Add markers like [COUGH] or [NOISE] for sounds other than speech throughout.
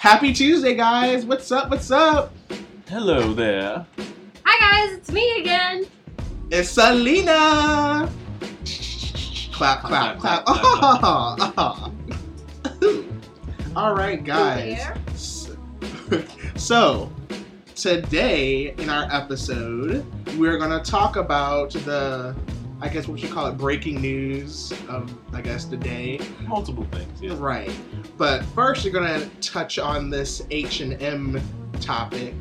Happy Tuesday, guys. What's up? What's up? Hello there. Hi guys, it's me again. It's Selena. Clap, clap, clap. Oh, [LAUGHS] All right, guys. So, [LAUGHS] so, today in our episode, we're going to talk about the, I guess what should call it, breaking news of, I guess, the day. Multiple things. Yeah. Right. But first, you're going to touch on this H&M topic.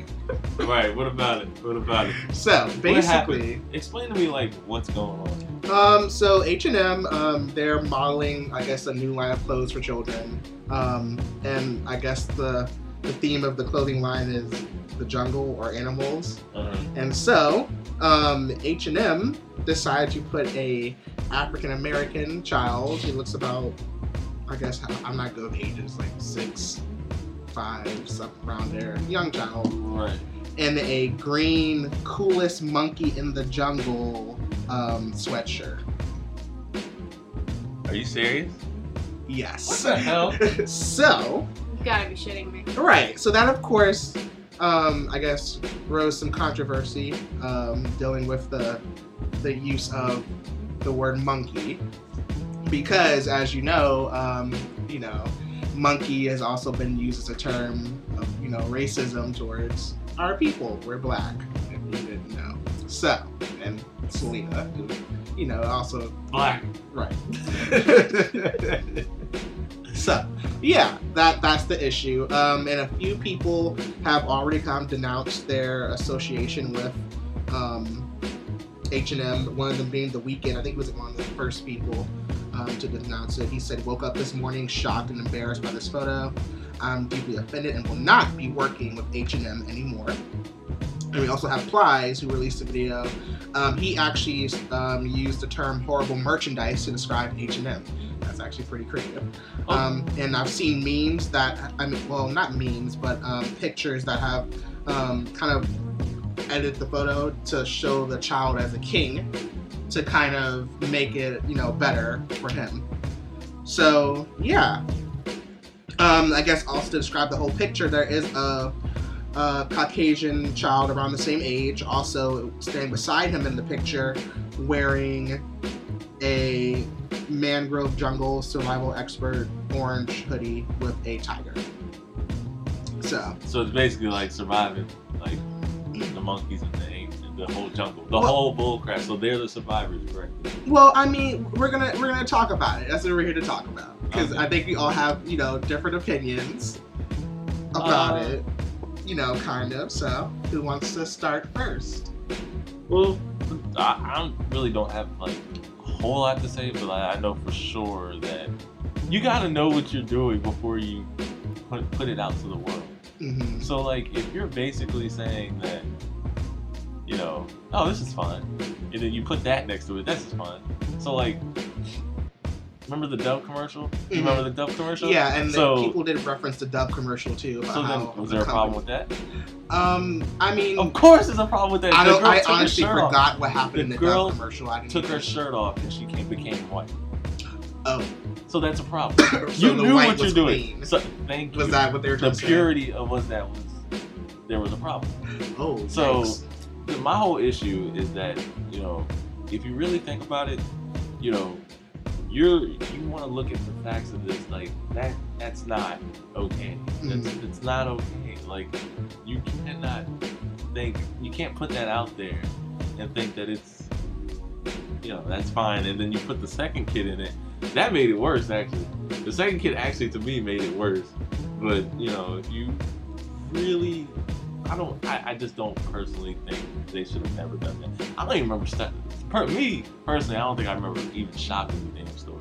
Right. What about it? What about it? So, basically. Explain to me like what's going on. Um, so H and M, um, they're modeling, I guess, a new line of clothes for children. Um, and I guess the the theme of the clothing line is the jungle or animals. Uh, And so, um, H and M decided to put a African American child. He looks about, I guess, I'm not good with ages, like six, five, something around there, young child right. in a green coolest monkey in the jungle um, sweatshirt. Are you serious? Yes. What the hell? [LAUGHS] so, You gotta be shitting me. right. So that, of course, um, I guess, rose some controversy um, dealing with the the use of the word monkey, because, as you know, um, you know, monkey has also been used as a term of you know racism towards our people. We're black, if you didn't know. So, and Selena, who, you know, also Black. Right. [LAUGHS] so, yeah, that that's the issue. Um, and a few people have already kind of denounced their association with um, H&M. One of them being the Weeknd. I think he was one of the first people um, to denounce it. He said, "Woke up this morning shocked and embarrassed by this photo. I'm deeply offended and will not be working with H&M anymore." And we also have Plies, who released a video. Um, he actually um, used the term "horrible merchandise" to describe H&M. That's actually pretty creative. Oh. Um, and I've seen memes that I mean, well, not memes, but um, pictures that have um, kind of edited the photo to show the child as a king, to kind of make it, you know, better for him. So yeah. Um, I guess also to describe the whole picture, there is a a Caucasian child around the same age, also standing beside him in the picture, wearing a mangrove jungle survival expert orange hoodie with a tiger. So, So it's basically like surviving, like the monkeys and the apes and the whole jungle, the Well- whole bull crap. So they're the survivors, correct? well, I mean, we're gonna we're gonna talk about it. That's what we're here to talk about because Okay. I think we all have you know different opinions about Uh, it. You know, kind of. So, who wants to start first? Well, I, I really don't have like whole lot to say, but like, I know for sure that you got to know what you're doing before you put put it out to the world. hmm So like, if you're basically saying that, you know, oh, this is fun, and then you put that next to it, this is fun. So like, remember the Dove commercial? You Mhm. remember the Dove commercial? Yeah, and so the people did reference the Dove commercial too. About so how then, was the there a problem with that? Um, I mean, Of course, there's a problem with that. I don't. I honestly shirt off. forgot what happened The in the girl Dove commercial. I Took her shirt off and she came, became white. Oh, So that's a problem. [COUGHS] so you knew what you're doing. So thank Was you. that what they were the say? purity of what that was? There was a problem. Oh, So- thanks. My whole issue is that you know, if you really think about it, you know, you're you want to look at the facts of this like that. That's not okay. That's, Mm. It's not okay. Like you cannot think you can't put that out there and think that it's you know that's fine. And then you put the second kid in it. That made it worse actually. The second kid actually to me made it worse. But you know, if you really I don't. I, I just don't personally think they should have never done that. I don't even remember. St- per me personally, I don't think I remember even shopping in the damn store.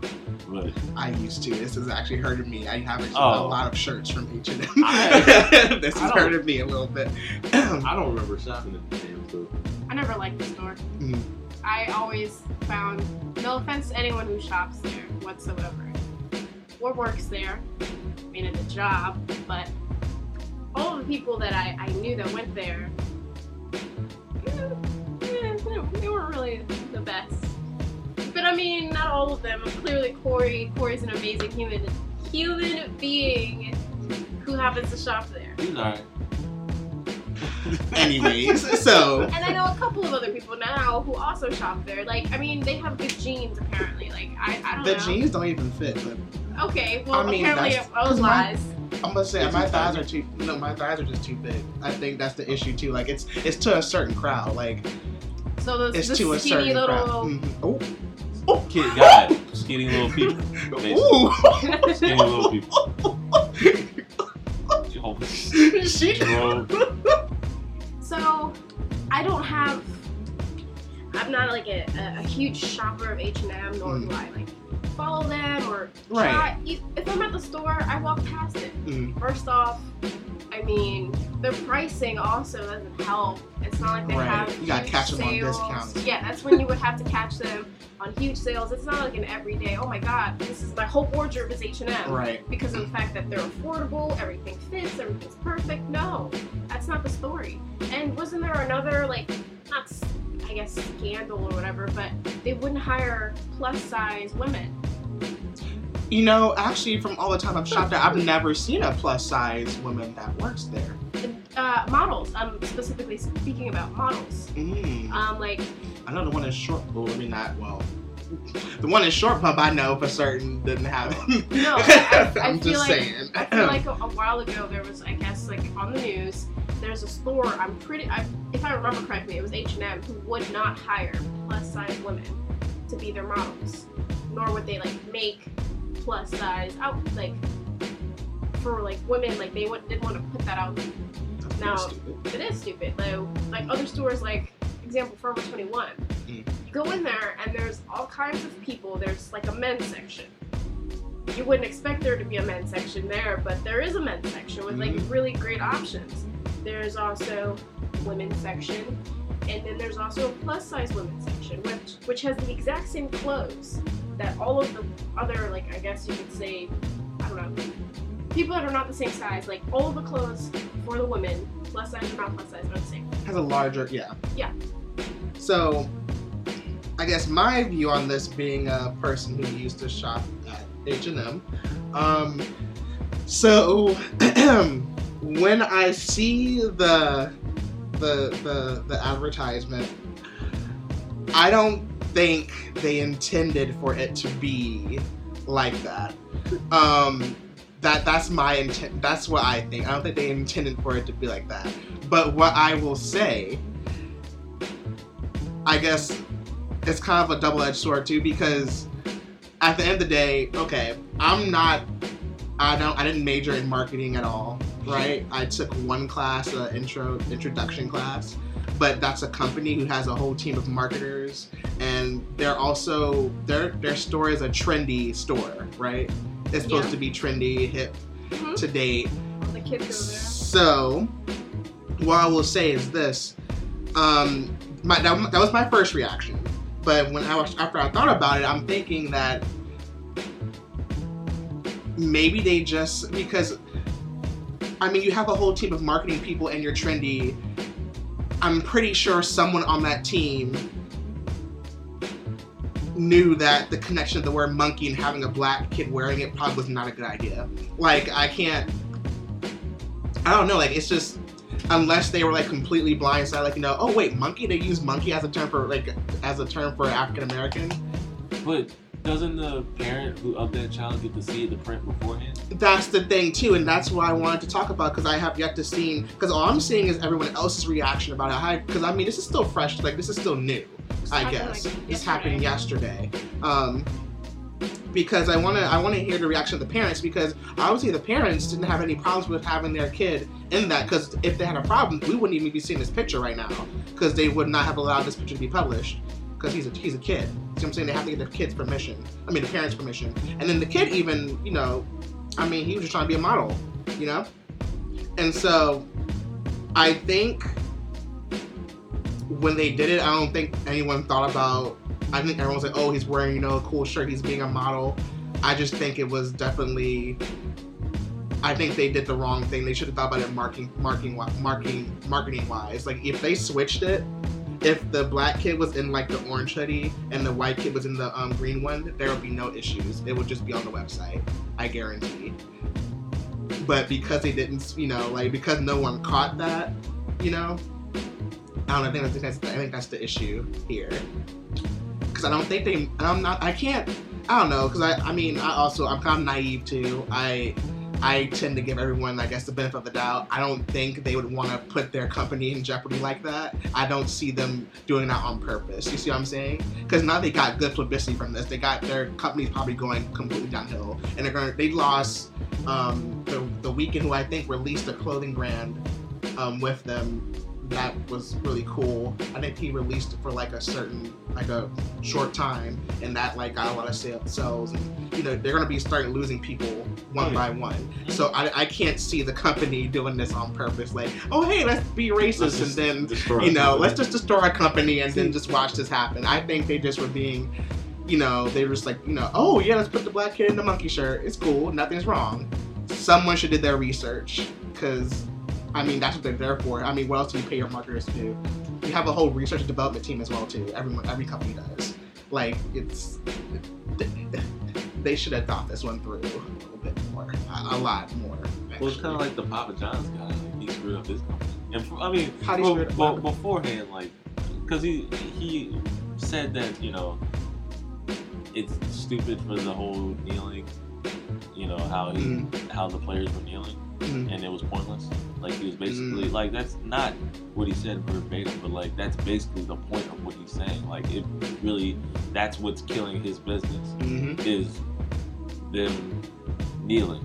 But I used to. This has actually hurted me. I have actually a Oh. lot of shirts from H and M. [LAUGHS] This I has don't- hurted me a little bit. I don't remember shopping in the damn store. I never liked the store. Mhm. I always found, no offense to anyone who shops there whatsoever, or works there, I mean, it's a job, but all the people that I, I knew that went there, eh, eh, they, they weren't really the best. But I mean, not all of them. Clearly, Corey, Corey's an amazing human, human being who happens to shop there. He's alright. [LAUGHS] Anyways, [LAUGHS] so And I know a couple of other people now who also shop there. Like, I mean, they have good jeans apparently. Like, I, I don't the know. jeans don't even fit. But Okay, well, I mean, apparently that's- it 'cause was my- lies. I'm gonna say my thighs are too. No, my thighs are just too big. I think that's the issue too. Like it's it's to a certain crowd. Like So the, it's the to a certain little. crowd. Mhm. Oh. Kid God. Skinny little people. Ooh. Skinny little people. [LAUGHS] Oh, she. So, I don't have. I'm not like a, a, a huge shopper of H and M, nor do I like follow them or Right. try. If I'm at the store, I walk past it. Mm, First off, I mean, the pricing also doesn't help. It's not like they Right. have You gotta catch them on sales. discounts. Yeah, that's when you would have to catch them on huge sales. It's not like an everyday. Oh my God, this is my whole wardrobe is H and M right. because of the fact that they're affordable, everything fits, everything's perfect. No, that's not the story. And wasn't there another like not I guess scandal or whatever, but they wouldn't hire plus size women. You know, actually, from all the time I've shopped there, I've never seen a plus size woman that works there. Uh, models. I'm specifically speaking about models. Mm. Um, like I know the one in short. Well, I mean not well. [LAUGHS] The one in Short Pump, I know for certain didn't have it. No, I- I [LAUGHS] I'm feel just like- saying. I feel like a, a while ago there was, I guess, like on the news, there's a store. I'm pretty, I, if I remember correctly, it was H and M who would not hire plus size women to be their models, nor would they like make plus size out like for like women. Like they would, didn't want to put that out. That's pretty No. stupid. It is stupid. Like, like other stores, like example Forever 21. Mm. You go in there and there's all kinds of people. There's like a men's section. You wouldn't expect there to be a men's section there, but there is a men's section with like Mhm. really great options. There's also women's section, and then there's also a plus size women's section, which which has the exact same clothes that all of the other like I guess you could say I don't know people that are not the same size like all of the clothes for the women plus size or not plus size are the same. has a larger yeah Yeah. so i guess my view on this being a person who used to shop at h&m um, so [CLEARS THROAT] when i see the the the, the advertisement i don't think they intended for it to be like that. Um that that's my intent that's what i think. I don't think they intended for it to be like that. But what I will say, I guess it's kind of a double edged sword too, because at the end of the day, okay, I'm not, I don't, I didn't major in marketing at all, right? I took one class, uh, intro, introduction class, but that's a company who has a whole team of marketers, and they're also their their store is a trendy store, right? It's supposed Yeah. to be trendy, hip, Mhm. to date. All the kids go there. So, what I will say is this: um, my, that, that was my first reaction. But when I was after I thought about it, I'm thinking that maybe they just because I mean you have a whole team of marketing people and you're trendy. I'm pretty sure someone on that team knew that the connection of the word monkey and having a black kid wearing it probably was not a good idea. Like I can't I don't know, like it's just unless they were like completely blindsided, like you know, oh wait, monkey. They use monkey as a term for like as a term for African American. But doesn't the parent who of that child get to see the print beforehand? That's the thing too, and that's what I wanted to talk about because I have yet to see. Because all I'm seeing is everyone else's reaction about it. Because I mean, this is still fresh, like this is still new. This I guess like, this happened yesterday. Um, because I want to, I want to hear the reaction of the parents because obviously the parents didn't have any problems with having their kid in that. Because if they had a problem, we wouldn't even be seeing this picture right now. Because they would not have allowed this picture to be published. Because he's a he's a kid. See what I'm saying? They have to get the kid's permission. I mean the parents' permission. And then the kid even, you know, I mean he was just trying to be a model, you know. And so, I think when they did it, I don't think anyone thought about. I think everyone was like, "Oh, he's wearing you know a cool shirt. He's being a model." I just think it was definitely. I think they did the wrong thing. They should have thought about it marketing, marketing, marketing, marketing wise. Like if they switched it, if the black kid was in like the orange hoodie and the white kid was in the um, green one, there would be no issues. It would just be on the website. I guarantee. but because they didn't, you know, like because no one caught that, you know, I don't know. I think that's, that's, I think that's the issue here. Because I don't think they. I'm not. I can't. I don't know. Because I. I mean, I also I'm kind of naive too. I. I tend to give everyone, I guess, the benefit of the doubt. I don't think they would want to put their company in jeopardy like that. I don't see them doing that on purpose. You see what I'm saying? Because now they got good publicity from this. They got their company's probably going completely downhill, and they're going. They lost um, the the Weeknd who I think released a clothing brand um, with them that was really cool. I think he released it for like a certain like a short time, and that like got a lot of sales. sales and you know they're gonna be starting losing people one by one. So I, I can't see the company doing this on purpose. Like, oh hey, let's be racist, Let's and then you know let's just destroy our company and then just watch this happen. I think they just were being. You know, they were just like, you know, oh yeah, let's put the black kid in the monkey shirt. It's cool, nothing's wrong. Someone should do their research, because I mean, that's what they're there for. I mean, what else do you pay your marketers to do? You have a whole research and development team as well too. Everyone, every company does. Like, it's they should have thought this one through a little bit more, a, a lot more. Well, it's kind of like the Papa John's guy. Like he screwed up his company. And f- I mean, How well, screw it well, beforehand, like, because he he said that you know it's stupid for the whole kneeling. You know how he Mhm. how the players were kneeling, Mhm. and it was pointless. Like he was basically Mm. like that's not what he said verbatim, but like that's basically the point of what he's saying. Like it really that's what's killing his business Mhm. is them kneeling.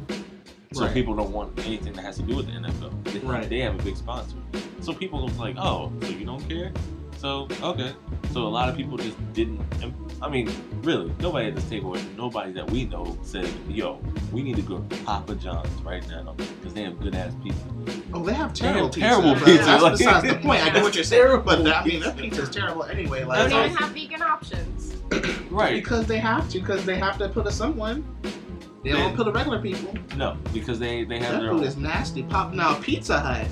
So Right. people don't want anything that has to do with the NFL. They, Right. they have a big sponsor. So people was like, oh, so you don't care? So okay. So a lot of people just didn't. And, I mean, really, nobody at this table, nobody that we know said, yo, we need to go to Papa John's right now because they have good ass pizza. Oh, they have They have terrible pizza. terrible but pizza, That's like- besides the point. I get what you're saying, [LAUGHS] Terrible but I mean, pizza. their pizza's terrible anyway. They don't even have vegan options. [CLEARS THROAT] Right. because they have to, because they have to put a someone. They don't put a regular people. No, because they they have That their food own. is nasty. Pop now Pizza Hut,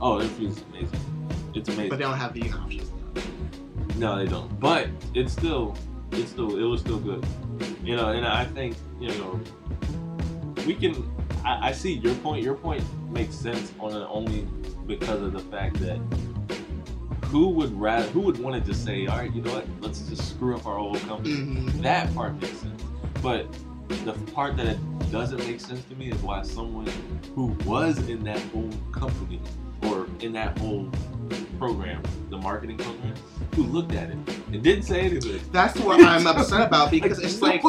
Oh, their food's amazing. It's amazing. but they don't have vegan options. No, they don't. But it's still, it's still, it was still good. You know, and I think you know, we can. I, I see your point. Your point makes sense on it only because of the fact that who would rather, who would want to just say, all right, you know what, let's just screw up our old company. Mm-hmm. That part makes sense. But the part that it doesn't make sense to me is why someone who was in that whole company or in that whole program, the marketing program, who looked at it and didn't say anything. That's what I'm upset about because it's [LAUGHS] like,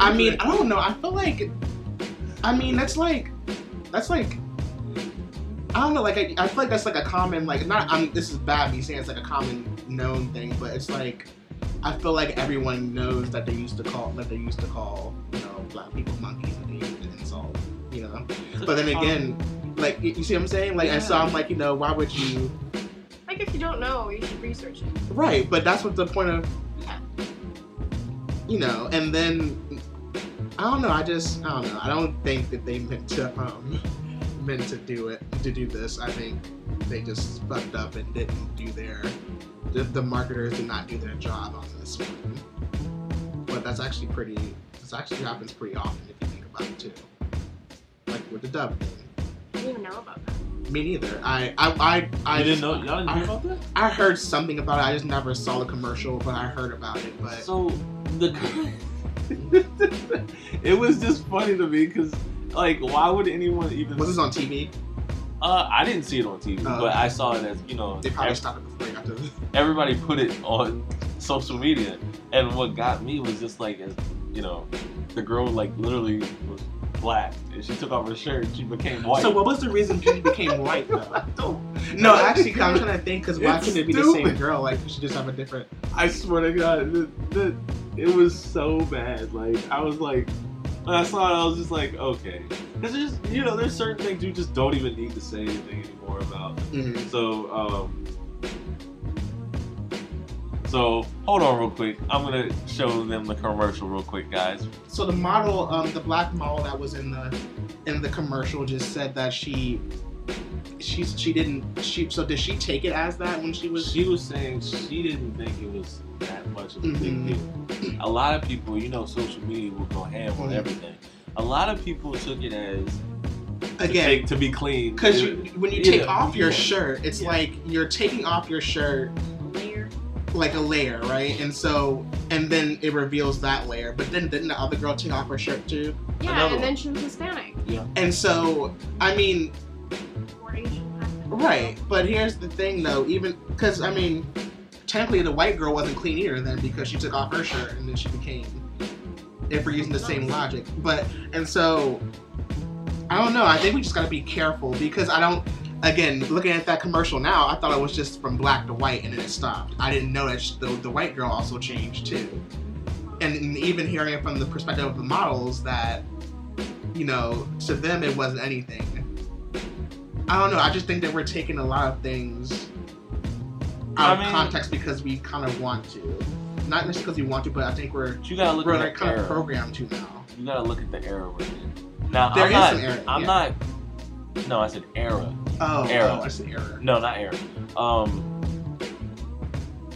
I mean. I don't know. I feel like, I mean, that's like, that's like. I don't know, like I, I feel like that's like a common like not I'm this is bad me saying it's like a common known thing, but it's like I feel like everyone knows that they used to call that they used to call, you know, black people monkeys and they used to insult, you know. But then um, again, like you you see what I'm saying? Like and so I'm like, you know, why would you Like if you don't know, you should research it. Right, but that's what the point of Yeah. you know, and then I don't know, I just I don't know. I don't think that they meant to um [LAUGHS] meant to do it to do this. I think they just fucked up and didn't do their the, the marketers did not do their job on this one. But that's actually pretty this actually happens pretty often if you think about it too. Like with the Dove thing. I didn't even know about that. Me neither. I I I, I you didn't know? Y'all didn't I- hear about that? I heard something about it. I just never saw the commercial, but I heard about it. But So the [LAUGHS] it was just funny to me because like why would anyone even? was this on TV? Uh, I didn't see it on TV, Oh. but I saw it as you know. They probably stopped it before they got to. [LAUGHS] everybody put it on social media, and what got me was just like, as you know, the girl like literally was black, and she took off her shirt, and she became white. So what was the reason she became white though? [LAUGHS] No, actually, I'm trying to think because why couldn't it be the same girl? Like, she just have a different. I swear to God, the, the, it was so bad. Like I was like, when I saw it, I was just like, okay, because there's you know there's certain things you just don't even need to say anything anymore about. Mhm. So um, so hold on real quick. I'm gonna show them the commercial real quick, guys. So the model, um, the black model that was in the in the commercial, just said that she. She's she didn't she so did she take it as that when she was She was saying she didn't think it was that much of a Mhm. big deal. A lot of people, you know, social media will go ham on Mhm. everything. A lot of people took it as to Again, take to be clean. Because you, when you take Yeah, off your yeah. shirt, it's Yeah. like you're taking off your shirt. Like a layer, right? And so, and then it reveals that layer. But then didn't the other girl take off her shirt too? Yeah, Another and one. then she was Hispanic Yeah. And so, I mean, right. But here's the thing, though. Even because I mean, technically the white girl wasn't clean either then because she took off her shirt and then she became. If we're using the same logic, but and so, I don't know. I think we just gotta be careful because I don't. Again, looking at that commercial now, I thought it was just from black to white and then it stopped. I didn't know that the, the white girl also changed too. And, and even hearing it from the perspective of the models, that you know, to them it wasn't anything. I don't know. I just think that we're taking a lot of things out I of context because we kind of want to. Not necessarily because we want to, but I think we're you gotta look we're at kind era. of programmed to now. You gotta look at the era we're in. Now There I'm is not. an era, I'm yeah. not. No, I said era. Oh, Era. oh, an error. No, not era. Um,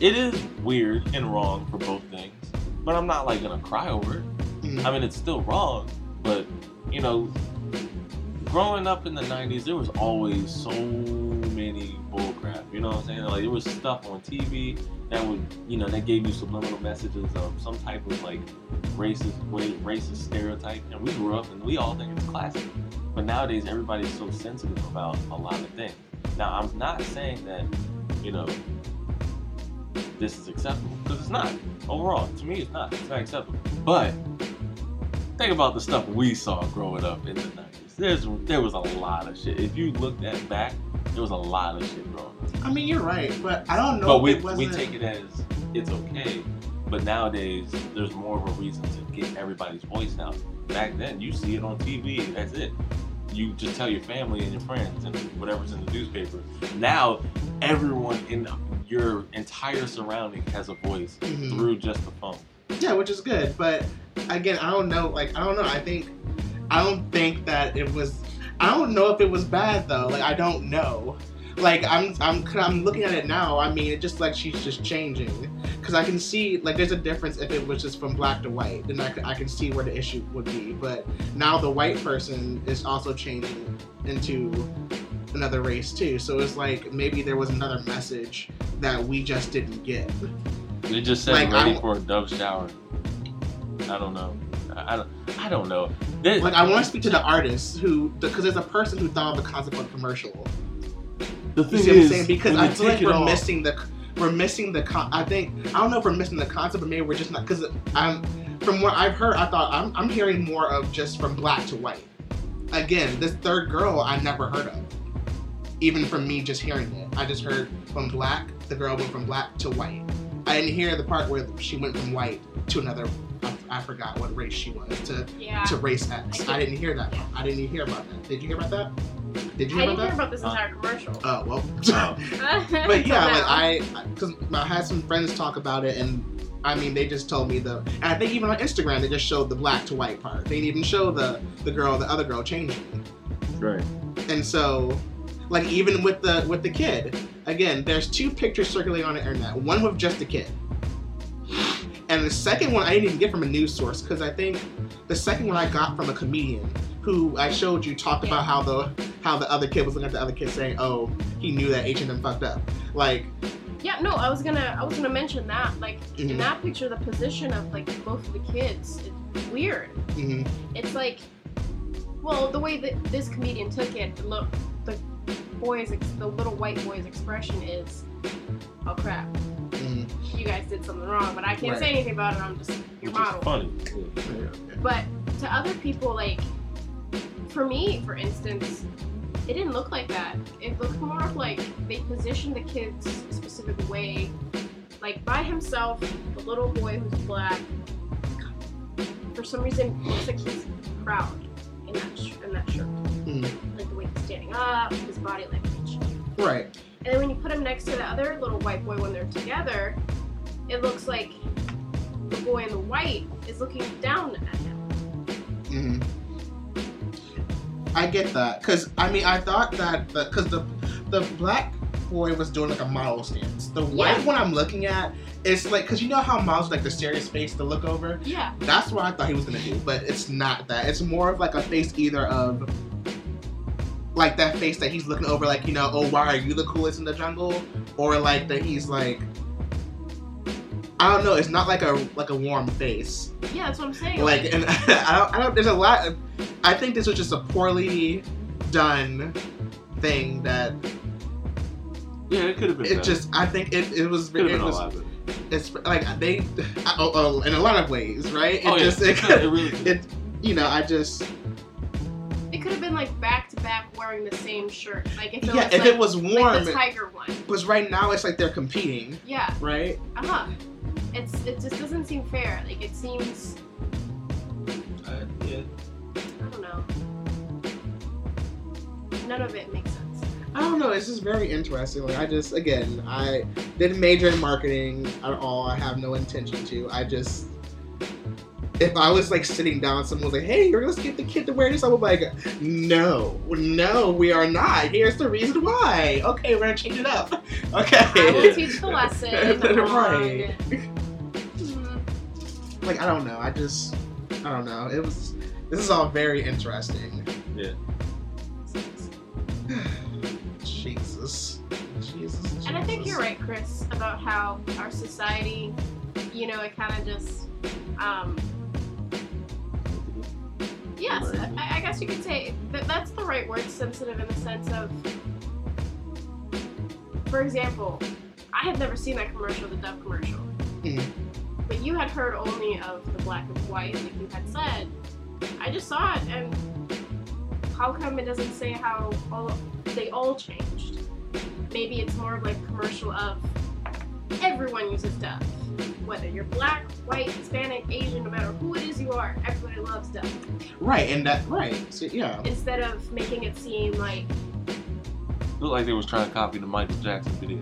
it is weird and wrong for both things, but I'm not like gonna cry over it. Mhm. I mean, it's still wrong, but you know, growing up in the '90s, there was always so many bullcrap. You know what I'm saying? Like there was stuff on TV that would, you know, that gave you subliminal messages of some type of like racist, way, racist stereotype, and we grew up and we all think it's classic. But nowadays, everybody's so sensitive about a lot of things. Now, I'm not saying that, you know, this is acceptable because it's not. Overall, to me, it's not. It's not acceptable. But think about the stuff we saw growing up in the 90s. There's there was a lot of shit. If you looked at back, there was a lot of shit growing up. I mean, you're right, but I don't know But if we we take it as it's okay. But nowadays, there's more of a reason to get everybody's voice out. Back then, you see it on TV. and That's it. You just tell your family and your friends and whatever's in the newspaper. Now, everyone in your entire surrounding has a voice Mhm. through just the phone. Yeah, which is good, but again, I don't know. Like, I don't know. I think, I don't think that it was. I don't know if it was bad though. Like, I don't know. Like, I'm, I'm, I'm looking at it now. I mean, it just like she's just changing, because I can see like there's a difference if it was just from black to white. Then I can, I can see where the issue would be. But now the white person is also changing into another race too. So it's like maybe there was another message that we just didn't get. They just said Like, ready I- for a dove shower. I don't know. I, I don't. I don't know. There- Like I want to speak to the artist who, because there's a person who thought of the concept of commercial. The You thing see what I'm is, saying? Because I you feel like we're off- missing the, we're missing the. Con- I think I don't know if we're missing the concept, but maybe we're just not. Because I'm, from what I've heard, I thought I'm, I'm hearing more of just from black to white. Again, this third girl I never heard of. Even from me just hearing it, I just heard from black. The girl went from black to white. I didn't hear the part where she went from white to another. I, I forgot what race she was to Yeah. to race X. I didn't hear that. I didn't even hear about that. Did you hear about that? Did you hear I hear didn't about hear about this Uh, entire commercial. Oh well. [LAUGHS] [LAUGHS] Oh. but yeah, like. I, because I had some friends talk about it, and I mean, they just told me the. And I think even on Instagram, they just showed the black to white part. They didn't even show the the girl, the other girl changing. Right. And so, like even with the with the kid, again, there's two pictures circulating on the internet. One with just the kid, and the second one I didn't even get from a news source because I think the second one I got from a comedian who I showed you talked about how the how the other kid was looking at the other kid saying, "Oh, he knew that H and M fucked up." Like, Yeah, no, I was gonna, I was gonna mention that. Like Mhm. in that picture, the position of like both of the kids, it's weird. mhm. It's like, well, the way that this comedian took it, look, boy's, ex- the little white boy's expression is, oh crap, Mhm. you guys did something wrong, but I can't say anything about it. I'm just your Which model. funny. But to other people, like for me, for instance, it didn't look like that. It looked more of like they positioned the kids a specific way. Like by himself, the little boy who's black, for some reason looks like he's proud in that sh- in that shirt. Mhm. Like the way he's standing up, his body language. Right. And then when you put him next to the other little white boy when they're together, it looks like the boy in the white is looking down at him. hmm I get that because I mean I thought that because the the black boy was doing like a model stance. The white Yeah. one I'm looking at is like because you know how models like the serious face to look over. Yeah. That's what I thought he was gonna do, but it's not that. It's more of like a face either of like that face that he's looking over, like you know, oh, why are you the coolest in the jungle, or like that he's like. I don't know. It's not like a like a warm face. Yeah, that's what I'm saying. Like, and [LAUGHS] I don't. I don't. There's a lot. Of, I think this was just a poorly done thing that Yeah, it could have been. it better. just. I think it. It was. could have It been was. It's like they. Uh, oh, oh, in a lot of ways, right? It Oh yeah, just. it, It, [LAUGHS] it really. could. [LAUGHS] it. You know. I just. It could have been like back to back wearing the same shirt. Like if it Yeah. was If like, it was warm, like the tiger one. because right now it's like they're competing, Yeah. right? Uh huh. It's it just doesn't seem fair. Like it seems Uh, yeah. I don't know. None of it makes sense. I don't know. It's just very interesting. Like I just, again, I didn't major in marketing at all. I have no intention to. I just, if I was like sitting down, someone was like, "Hey, let's get the kid to wear this," I would be like, "No, no, we are not. Here's the reason why. Okay, we're gonna change it up. [LAUGHS] Okay." I will [LAUGHS] teach the lesson. [LAUGHS] Right. on- Hmm. like I don't know. I just, I don't know. It was. This is all very interesting. Yeah. [SIGHS] Jesus. Jesus. And I think you're right, Chris, about how our society, you know, it kind of just, um, yes, I, I guess you could say that that's the right word, sensitive in the sense of, for example, I had never seen that commercial, the Dove commercial, Mhm. but you had heard only of the black and white, like you had said. I just saw it, and how come it doesn't say how all they all changed? Maybe it's more of like a commercial of everyone uses Dove. Whether you're black, white, Hispanic, Asian, no matter who it is you are, everybody loves Dove. Right, and that right. So yeah. Instead of making it seem like, Looked like they was trying to copy the Michael Jackson video.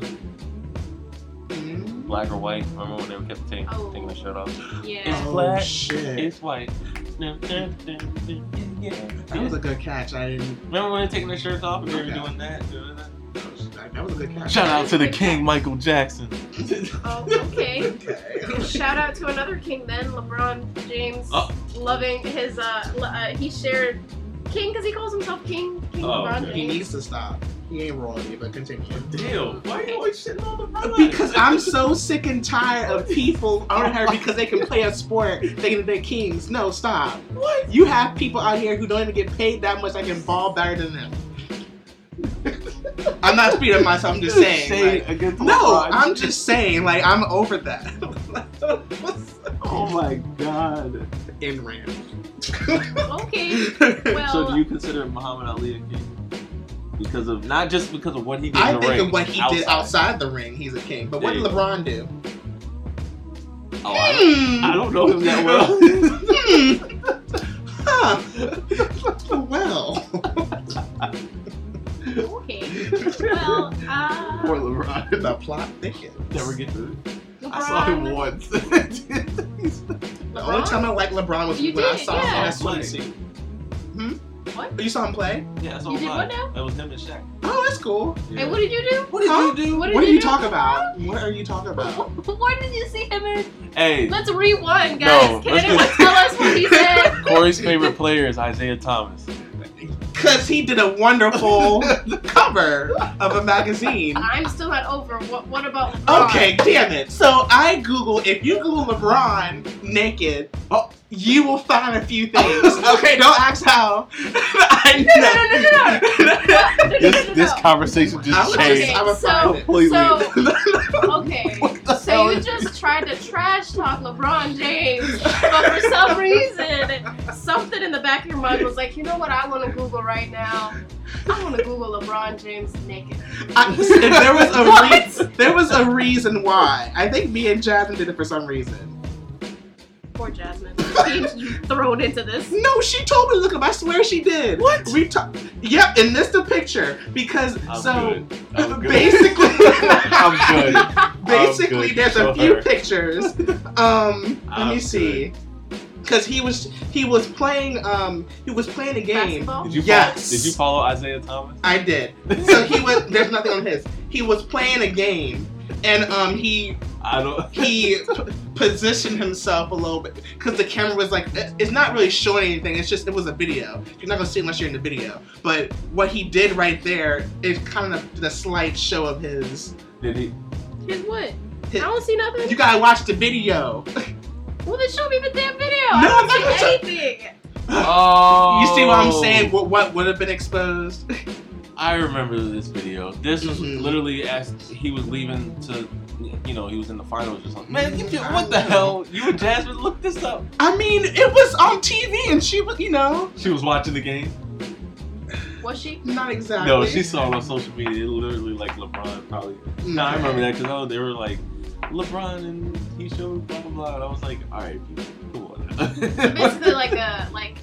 Mhm. Black or white. Remember when they kept taking, Oh. taking the shirt off? yeah, It's Oh black. shit. It's white. Yeah. that was a good catch. I didn't. Remember when they taking their shirts off and they were doing that? Doing that? That, that was a good catch. Shout out to the king, Michael Jackson. oh, okay. okay. Shout out to another king then, LeBron James, Oh. loving his, uh, l- uh, he shared King because he calls himself King, King Oh, LeBron okay. He James. needs to stop. He ain't royalty, but continue. Damn, why are you always shitting on the brother? Because I'm so sick and tired of people on her because they can play a sport thinking they're kings. No, stop. What? You have people out here who don't even get paid that much that can ball better than them. I'm not speaking of myself. I'm just saying. Shade like- no, LeBron. I'm just saying. Like I'm over that. [LAUGHS] Oh my god. In Rand. Okay, [LAUGHS] well, so do you consider Muhammad Ali a king? Because of not just because of what he did I in the think ring, of what he did outside the ring, he's a king. But what did There go. LeBron do? Oh, I don't, I don't know him that well. Hmm. Hmm. [LAUGHS] huh. well. Okay. Well, uh, Poor LeBron. the plot thickens. Never get to it. LeBron, I saw him once. [LAUGHS] The only time I liked LeBron was You when I did, saw him in yeah. a swimsuit. Hmm? What? You saw him play? yeah, I saw You him did live. what now? That was him and Shaq. Oh, that's cool. Yeah. Hey, what did you do? What did Huh? you do? What did What are you you do? talking about? What are you talking about? [LAUGHS] What did you see him in? Hey, Let's rewind, No, guys. Can let's do anyone it. tell us what he [LAUGHS] said? Corey's favorite player is Isaiah Thomas. Because he did a wonderful [LAUGHS] cover of a magazine. I'm still not over. What? What about LeBron? Okay, damn it. So I Google, if you Google LeBron naked, oh, you will find a few things. [LAUGHS] okay, don't ask how. I No, no, no, no, no, no. no, This no, no, this conversation just was changed I was So- find completely. [LAUGHS] So, okay. So you just tried to trash talk LeBron James, [LAUGHS] but for some reason, something in the back of your mind was like, you know what? I want to Google right now. I want to Google LeBron James naked. I, there was a re- there was a reason why. I think me and Jasmine did it for some reason. Poor Jasmine. She's thrown into this. No, she told me to look up. I swear she did. What? We ta- Yep, and this the picture because I'm so good. I'm good. [LAUGHS] [LAUGHS] basically, I'm good. basically good. there's Show a few her. pictures. Um, let I'm me see. Because he was he was playing um he was playing a game. Basketball? Did you Yes. follow, did you follow Isaiah Thomas? I did. [LAUGHS] So he was there's nothing on his. He was playing a game, and um he I don't. [LAUGHS] he p- position himself a little bit because the camera was like it's not really showing anything. It's just it was a video. You're not gonna see it unless you're in the video. But what he did right there is kind of the slight show of his. Did he? His what? his I don't see nothing. you gotta watch the video. well, then show me the damn video. No, I I'm not don't gonna see show- anything. [LAUGHS] Oh. You see what I'm saying? What what would have been exposed? [LAUGHS] I remember this video. This was Mhm. literally as he was leaving to, you know, he was in the finals or something. Man, you Mhm, did- I what the hell? You and Jasmine, look this up. I mean, it was on TV, and she was, you know, She was watching the game. Was she? not exactly. No, she saw it on social media. It literally like LeBron probably. No, I remember that because oh, they were like LeBron and he showed blah blah blah. And I was like, all right, people, come on. now." Basically, [LAUGHS] like a like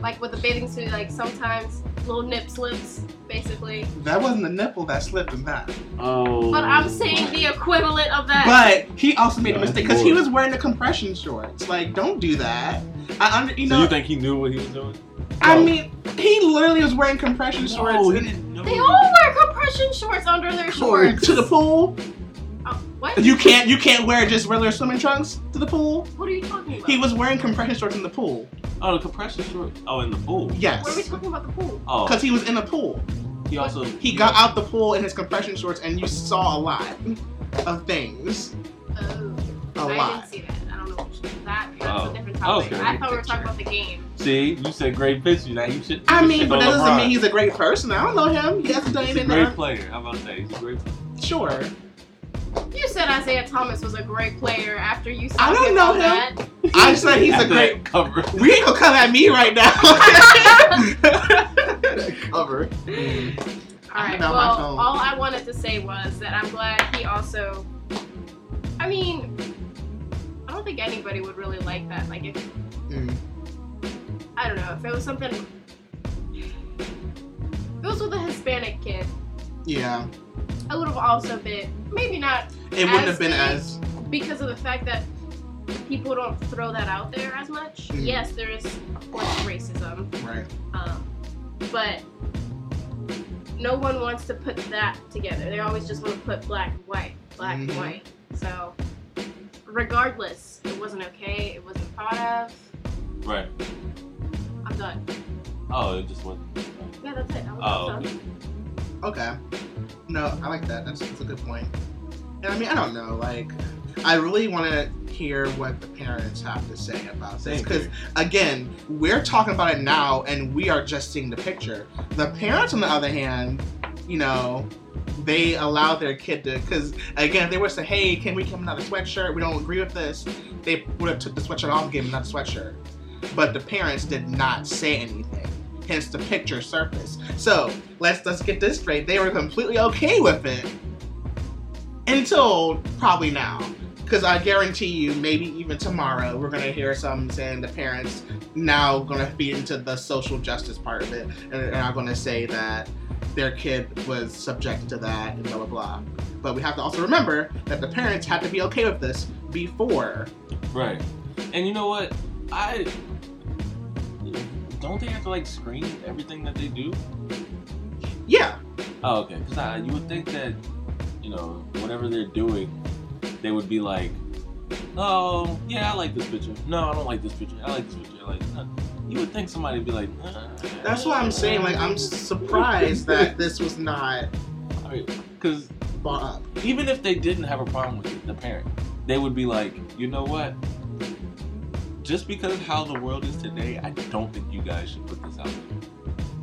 like with the bathing suit, like sometimes little nip slips, basically. That wasn't the nipple that slipped in that. oh. But I'm saying the equivalent of that. But he also made a mistake because he was wearing the compression shorts. Like, don't do that. I under, you so know. you think he knew what he was doing? I No. mean, he literally was wearing compression shorts. No, he didn't know. they all wear compression shorts under their shorts. to the pool. Oh, what? You can't. You can't wear just regular swimming trunks to the pool. What are you talking about? He was wearing compression shorts in the pool. Oh, the compression shorts. Oh, in the pool. Yes, What are we talking about the pool? Oh, because he was in the pool. he also He got out the pool in his compression shorts, and you saw a lot of things. Oh, A I lot. I didn't see that. I don't know. Which, that that's Oh. a different I was topic. gonna I thought we were talking about the game. See, you said great picture. Now you should. I mean, but know that doesn't LeBron. mean he's a great person. I don't know him. He hasn't done He's a anything great player. How about that? He's a great player. Sure. You said Isaiah Thomas was a great player after you saw I don't him know him. that. [LAUGHS] I said he's a great. cover. [LAUGHS] We ain't gonna come at me right now. [LAUGHS] Cover. All right. Well, all I wanted to say was that I'm glad he also. I mean, I don't think anybody would really like that. Like if Mm. I don't know if it was something. If it was with a Hispanic kid, Yeah, I would have also been maybe not it wouldn't As have been as. because of the fact that people don't throw that out there as much. Mm. Yes, there is of course racism, Right. um, but no one wants to put that together. They always just want to put black and white, black Mhm. and white. So, regardless, it wasn't okay. It wasn't thought of. Right. I'm done. Oh, it just wasn't. Yeah, that's it. I was Oh, done. Okay. No, I like that. That's, that's a good point. And I mean, I don't know. Like, I really want to hear what the parents have to say about this because again, we're talking about it now, and we are just seeing the picture. The parents, on the other hand, you know, they allow their kid to because again, if they were to say, "Hey, can we give him another sweatshirt? We don't agree with this," they would have took the sweatshirt off and gave him another sweatshirt. But the parents did not say anything. Hence, the picture surface. So let's let's get this straight. They were completely okay with it until probably now. Because I guarantee you, maybe even tomorrow, we're gonna hear some saying the parents now gonna feed into the social justice part of it, and, and are gonna say that their kid was subjected to that and blah blah blah. But we have to also remember that the parents had to be okay with this before. Right. And you know what? I don't they have to like screen everything that they do? Yeah, Oh, okay. Because you would think that you know whatever they're doing, they would be like, oh yeah, I like this picture. No, I don't like this picture. I like this picture. Like, uh, you would think somebody would be like, uh, that's what I'm saying. Like, I'm surprised that this was not because brought up. even if they didn't have a problem with it, the parent, they would be like, you know what? Just because of how the world is today, I don't think you guys should put this out there.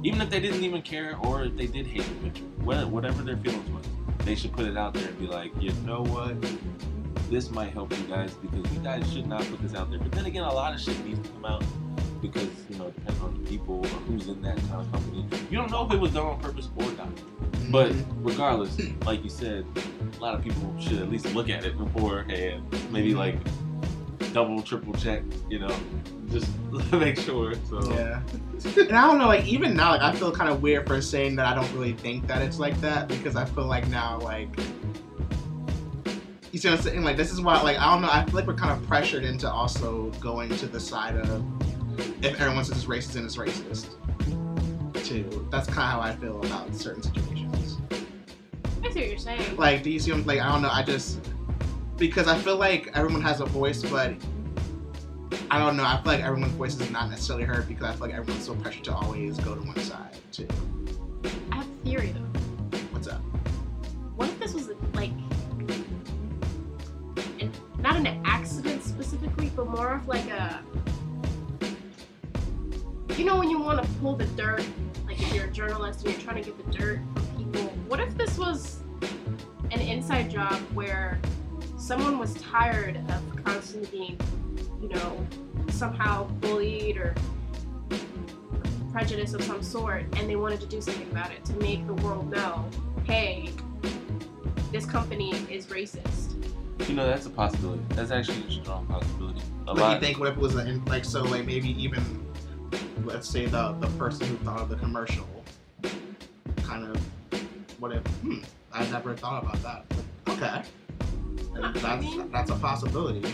Even if they didn't even care or if they did hate the picture, whatever their feelings was, they should put it out there and be like, you know what? This might help you guys because you guys should not put this out there. But then again, a lot of shit needs to come out because, you know, depending on the people or who's in that kind of company. You don't know if it was done on purpose or not. But Mhm. regardless, like you said, a lot of people should at least look at it beforehand. Maybe like double, triple check, you know, just [LAUGHS] make sure. So Yeah. And I don't know, like even now, like I feel kind of weird for saying that I don't really think that it's like that because I feel like now, like you see what I'm saying? Like this is why, like I don't know, I feel like we're kind of pressured into also going to the side of if everyone says it's racist, then it's racist. Too. That's kind of how I feel about certain situations. I see what you're saying. Like, do you see? what I'm- Like, I don't know. I just because I feel like everyone has a voice, but I don't know. I feel like everyone's voice is not necessarily heard because I feel like everyone's so pressured to always go to one side too. I have a theory though. What's up? What if this was like, an, not an accident specifically, but more of like a, you know, when you want to pull the dirt, like if you're a journalist and you're trying to get the dirt from people. What if this was an inside job where someone was tired of constantly being, you know, somehow bullied or prejudice of some sort, and they wanted to do something about it to make the world know, hey, this company is racist. You know, that's a possibility. That's actually a strong possibility. A Like lot. you think what if it was a, like so like maybe even let's say the the person who thought of the commercial kind of what if hmm I never thought about that. Okay. And I that's mean- that's a possibility.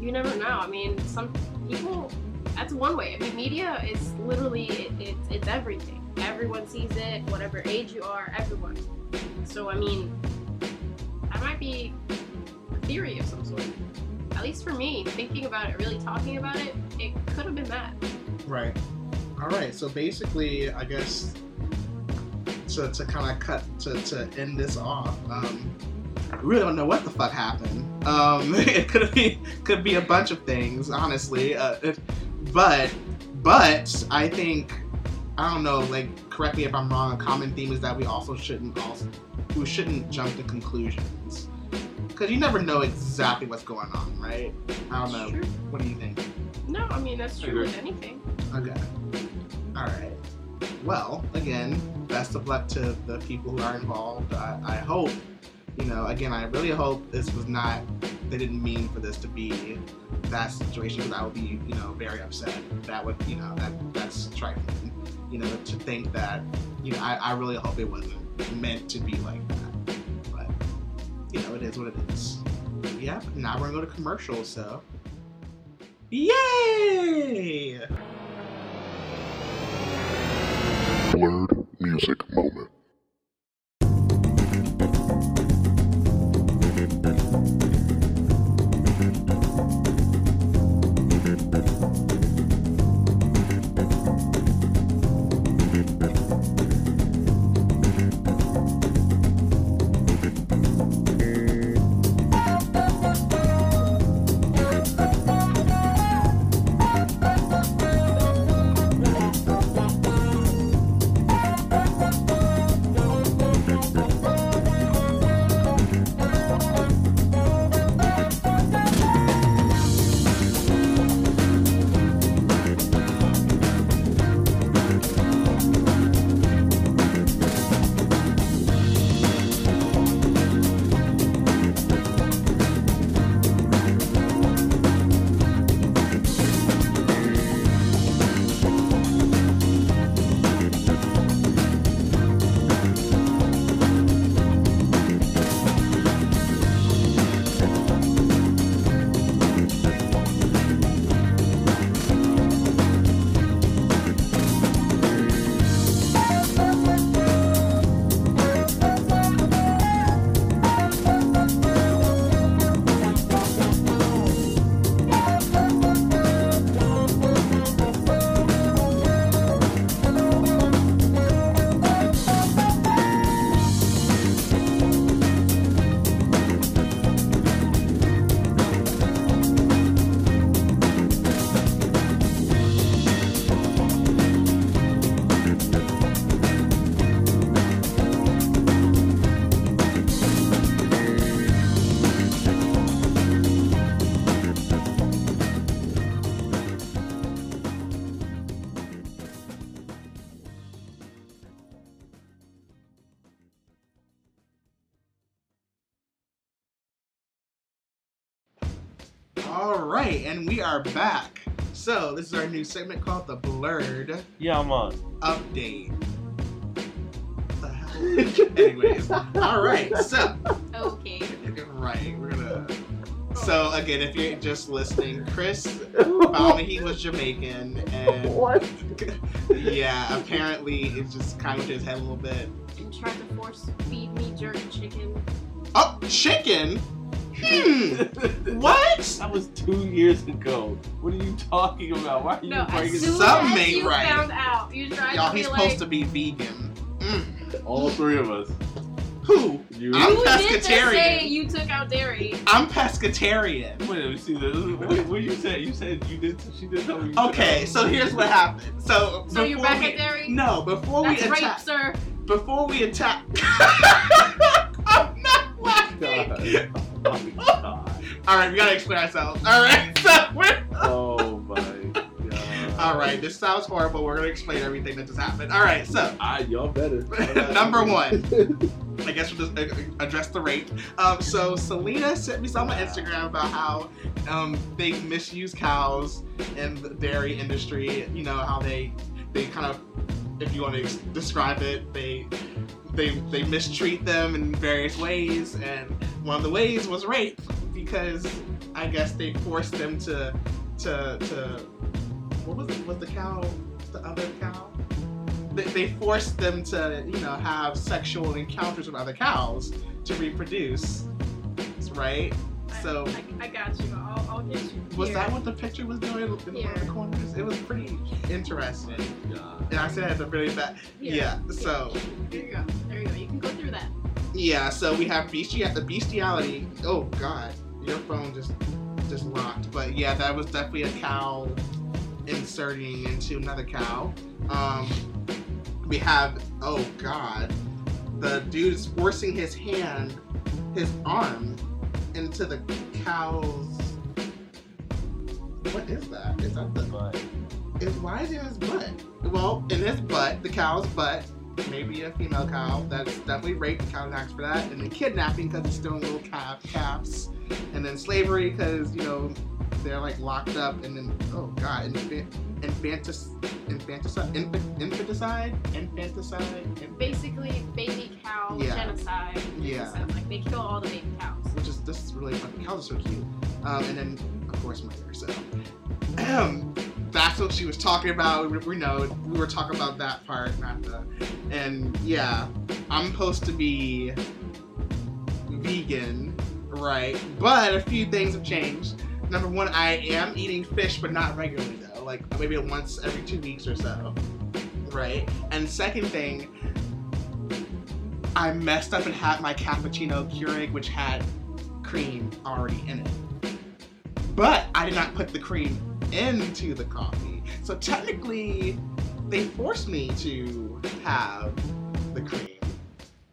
You never know. I mean, some people. That's one way. I mean, media is literally it, it, it's everything. Everyone sees it, whatever age you are, everyone. So I mean, that might be a theory of some sort. At least for me, thinking about it, really talking about it, it could have been that. Right. All right. So basically, I guess to, to kind of cut to, to end this off, um, we really don't know what the fuck happened. Um, [LAUGHS] it could be could be a bunch of things, honestly. Uh, it, but but I think I don't know. Like, correct me if I'm wrong. A common theme is that we also shouldn't also we shouldn't jump to conclusions because you never know exactly what's going on, right? I don't know. True. What do you think? No, I mean that's true with anything. Okay. All right. Well, again, best of luck to the people who are involved. I, I hope, you know, again, I really hope this was not, they didn't mean for this to be that situation because I would be, you know, very upset. That would, you know, that that's trifling. You know, to think that, you know, I, I really hope it wasn't meant to be like that. But, you know, it is what it is. Yep, now we're to go to commercials, so. Yay! Blurred music moment. All right, and we are back. So this is our new segment called the Blurred Yeah, I'm on. Update. [LAUGHS] Anyways, all right. So Okay. right, we're gonna. So again, if you're just listening, Chris found me he was Jamaican, and [LAUGHS] What? yeah, apparently it just kind of hit his head a little bit. And tried to force feed me jerk chicken. Oh, chicken! Hmm. [LAUGHS] What? That was two years ago. What are you talking about? Why are you No, as breaking soon Some as ain't you right. found out, you tried Y'all, to be he's like, supposed to be vegan. Mm. all three of us? Who? You. I'm you did pescatarian. say you took out dairy. I'm pescatarian. Wait, let me see this. What, what you said? You said you did. She did tell me. Okay, out- so here's what happened. So, So you're back we, at dairy? No, before That's we rape, attack, sir. before we attack. [LAUGHS] I'm not [LAUGHS] laughing. God. [LAUGHS] All right, we gotta explain ourselves. All right, [LAUGHS] so we're. Oh my [LAUGHS] God. All right, this sounds horrible. We're gonna explain everything that just happened. All right, so I, y'all better. Number one. I guess we'll just uh, address the rape. Um, so Selena sent me some on Instagram about how um, they misuse cows in the dairy industry. You know how they they kind of, if you want to ex- describe it, they they they mistreat them in various ways, and one of the ways was rape because I guess they forced them to to to what was it? Was the cow the other cow? they, they forced them to, you know, have sexual encounters with other cows to reproduce, right? So I, I, I got you. I'll, I'll get you. was Here. that what the picture was doing in one of the corners? It was pretty interesting. Oh God. And I said it had a really bad. Here. Yeah. So There you go. There you go. You can go through that. Yeah. So we have bestiality. The bestiality. Oh God, your phone just just locked. But yeah, that was definitely a cow inserting into another cow. Um, we have oh god, the dude is forcing his hand, his arm, into the cow's. What is that? Is that the? butt? Is why is it in his butt? Well, in his butt, the cow's butt. Maybe a female cow. That's definitely rape. Cow tax for that, and then kidnapping because it's still in little calf calves, and then slavery because you know they're like locked up, and then oh god, infant, infantis, infanticide, infant, infanticide, infanticide, inf- Basically, baby cow Yeah. genocide. Yeah. Like they kill all the baby cows. which is this is really fun. Cows are so cute. Um, and then of course murder. So that's what she was talking about. We, we know we were talking about that part, not the. And yeah, I'm supposed to be vegan, right? But a few things have changed. Number one, I am eating fish, but not regularly though. Like maybe once every two weeks or so, right? And second thing, I messed up and had my cappuccino Keurig, which had cream already in it. But I did not put the cream into the coffee. So technically, they forced me to have the cream.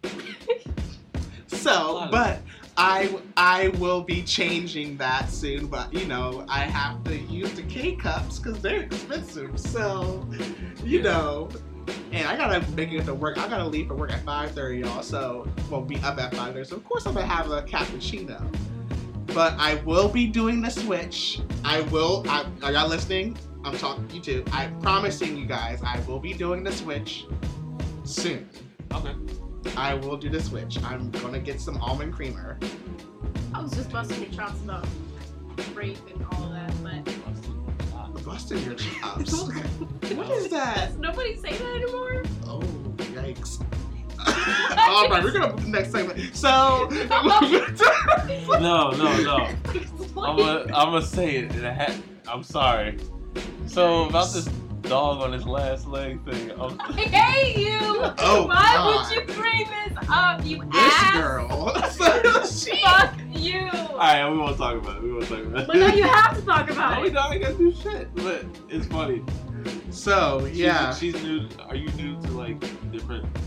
[LAUGHS] so, but I I will be changing that soon. But you know, I have to use the K cups because they're expensive. So, you know, and I gotta make it to work. I gotta leave for work at 5:30, y'all. So we'll be up at 5:30. So of course I'm gonna have a cappuccino. But I will be doing the switch. I will. I, are y'all listening? I'm talking to you too. I'm promising you guys I will be doing the switch soon. okay. I will do the switch. I'm gonna get some almond creamer. I was just busting your chops about rape and all that, but Busting your chops. [LAUGHS] what is that? does nobody say that anymore? Oh, yikes. [LAUGHS] All right, we're gonna move to the next segment. So, [LAUGHS] No, no, no. I'm gonna, I'm gonna say it. And I had, I'm sorry. So about this dog on his last leg thing. I'm, [LAUGHS] I hate you. Oh, Why God. would you bring this up, you this ass? girl. So she, Fuck you. all right, we won't talk about it. We won't talk about it. But now you have to talk No, about we it. don't. I gotta do shit. But it's funny. so yeah. She's, new. Are you new to like different terms?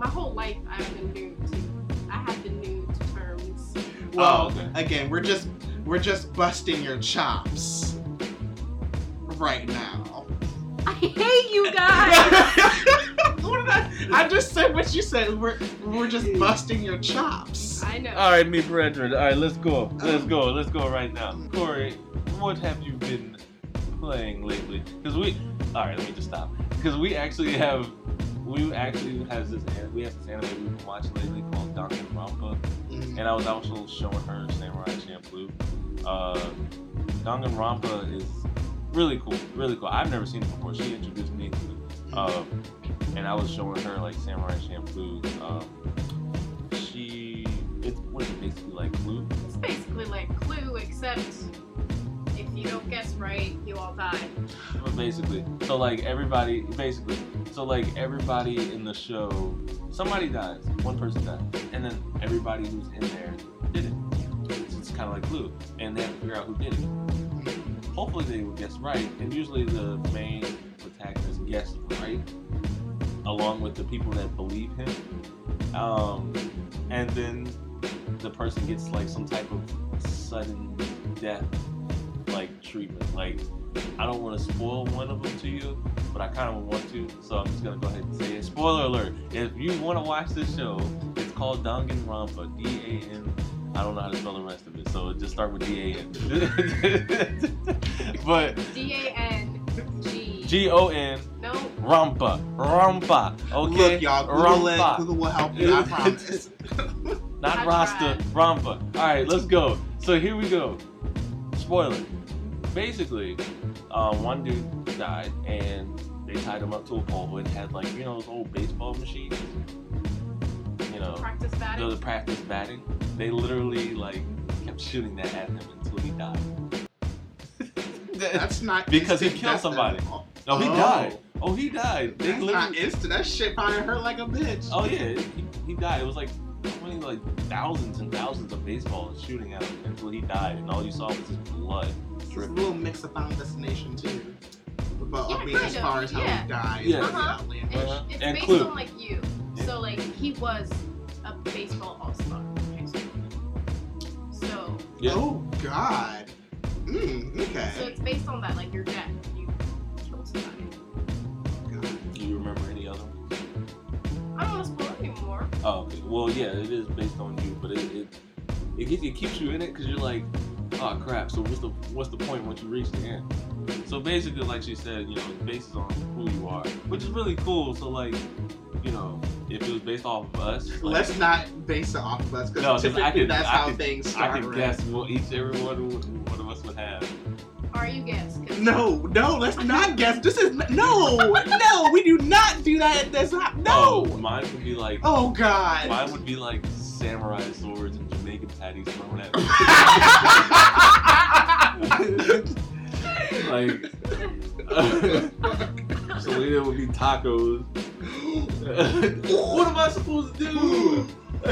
My whole life I've been new to. I have been new to terms. Well, Oh, okay. again, we're just we're just busting your chops right now. I hate you guys. [LAUGHS] what did I? I just said what you said. We're we're just busting your chops. I know. All right, me brethren. All right, let's go. Let's um, go. Let's go right now. Corey, what have you been playing lately? Because we. All right, let me just stop. Because we actually have. We actually has this. We have this anime we've been watching lately called Danganronpa, Mm. and I was also showing her Samurai Champloo. Uh, Danganronpa is really cool. Really cool. I've never seen it before. She introduced me to it. Um, and I was showing her like Samurai Champloo. Um, she it's what is it basically like Clue? It's basically like Clue, except if you don't guess right, you all die. But basically, so like everybody, basically, so like everybody in the show, somebody dies, one person dies, and then everybody who's in there did it. So it's kind of like Clue, and they have to figure out who did it. Hopefully, they will guess right, and usually the main protagonist guessed right, along with the people that believe him. Um, and then the person gets like some type of sudden death like treatment. Like I don't want to spoil one of them to you, but I kind of want to, so I'm just gonna go ahead and say it. Spoiler alert! If you want to watch this show, it's called Danganronpa. D A N. I don't know how to spell the rest of it, so just start with D A N. [LAUGHS] but D A N G. G O N No. Rampa Rampa. Okay, Look, y'all, Google it. Rampa. Google will help you. I [LAUGHS] promise. Not I Rasta, tried. Rampa. Alright, let's go. So here we go. Spoiler. Basically, um, one dude died and they tied him up to a pole and had like, you know, those old baseball machines. You know, Practice batting. the practice batting. They literally like kept shooting that at him until he died. [LAUGHS] That's not Because he killed death somebody. then. Oh, he Oh. died. Oh, he died. They That's literally. not instant. That shit probably hurt like a bitch. Oh yeah, he, he died. It was like how many like thousands and thousands of baseballs shooting at him until he died, and all you saw was his blood It's a little mix of Final Destination too. But Yeah, I mean, as kind of, far as how yeah. he died, Yeah. it's Uh-huh. outlandish. It's, Uh-huh. it's And based Clue. on like you. Yeah. So like he was a baseball all star in high school. So Yeah. Oh God. Mm, okay. so it's based on that, like your death. You killed somebody. God. Do you remember any other ones? I don't want to spoil anymore. Oh, okay. Well, yeah, it is based on you, but it it it, gets, it keeps you in it because you're like, oh crap. So what's the what's the point once you reach the end? So basically, like she said, you know, it's based on who you are, which is really cool. So like, you know, if it was based off of us, like, Let's not base it off of us No, typically I could- that's I how could- things I start. can right? guess what each every one one of us would have. Or you guess? 'cause- No, no, let's not guess. This is no, no. We do not do that. at this hou- Oh, no. mine would be like Oh God. mine would be like samurai swords and Jamaican patties thrown at me. like [LAUGHS] Selena would be tacos. [LAUGHS] what am I supposed to do? [LAUGHS]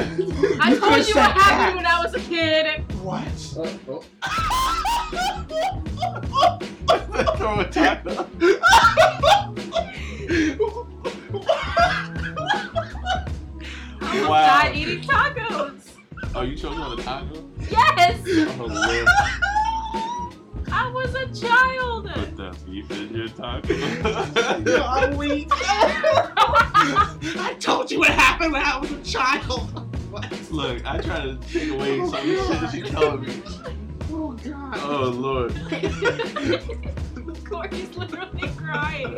I You told you said what happened that. when I was a kid. what? Oh, oh. [LAUGHS] Throw a taco. I almost Wow. died eating tacos. Oh, you choking on a taco? Yes, Oh Lord. I was a child. Put that beef in your taco. Yo, I'm weak. I told you what happened when I was a child. Look, I try to take away oh, some of the shit that she telling me. Oh God. Oh Lord. [LAUGHS] Corey's literally crying.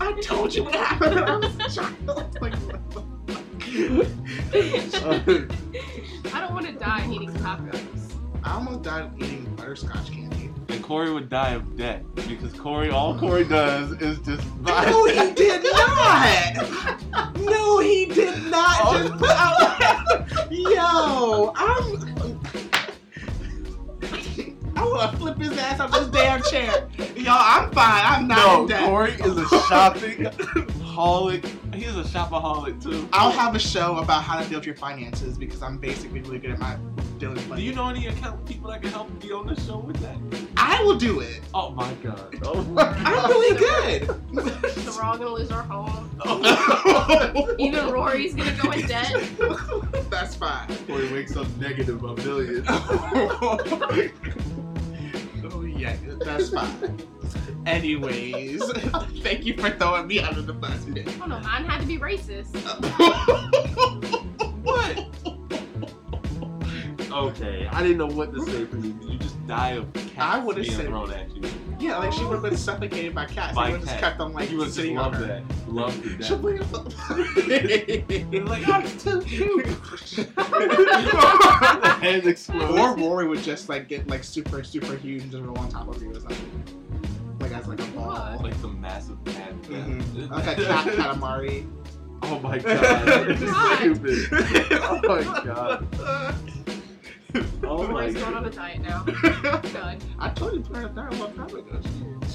I told you what happened when I was a child. Like, what the fuck? [LAUGHS] I don't want to die eating tacos. I almost died eating butterscotch candy. and Corey would die of debt because Corey, all Corey does is just buy. No, he did [LAUGHS] not. No, he did not. Oh. Just put out. Yo, I'm. I want to flip his ass off this damn chair. Yo, I'm fine. I'm not No, in debt. Corey is a shopping holic. He's a shopaholic too. I'll have a show about how to deal with your finances because I'm basically really good at my dealing with Do you know any accountant people that can help be on the show with that? I will do it. Oh my god. [LAUGHS] Oh my god. I'm really good. So we're all gonna lose our home. Oh. god. Even Rory's gonna go in debt. [LAUGHS] That's fine. Corey wakes up negative a million. [LAUGHS] oh yeah, that's fine. Anyways, thank you for throwing me under the bus. Oh no, mine had to be racist. Okay, I didn't know what to say for you. You just die of cats I would've being said- thrown at you. yeah, like she would have been suffocated by cats. By She would have just kept on like you would sitting on love her. that. Love [LAUGHS] to She'll bring You're like, I'm too cute. the [LAUGHS] [LAUGHS] head Or. Rory would just like get like super super huge and just roll on top of you or something. Like as like a ball. Like some massive cat. Mm-hmm. Like a cat calamari. Oh my god. This is God. stupid. Oh my god. [LAUGHS] Oh my Rory's going on god. a diet now. [LAUGHS] Good. I told you to put her down a long time ago.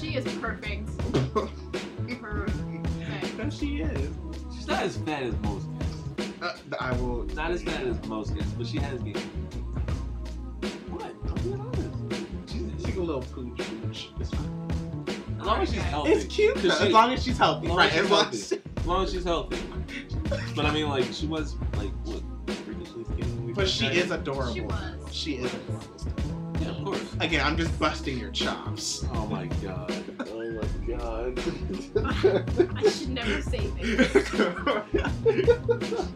She is perfect. Perfect. Yes, she is. She's not as fat as most guests. Uh, I will. Not as fat as most guests, but she has gained. What? I'm being honest. She's, she's a little pooch. pooch. It's fine. As long as she's healthy. It's cute though, she- as long as she's healthy. as long Right. as As she's long healthy. as As long as she's healthy. But I mean, like, she was, like, what? But she met? is adorable. She was. She is adorable. Yeah, of course. Again, I'm just busting your chops. Oh my god. Oh my god. I should never say things.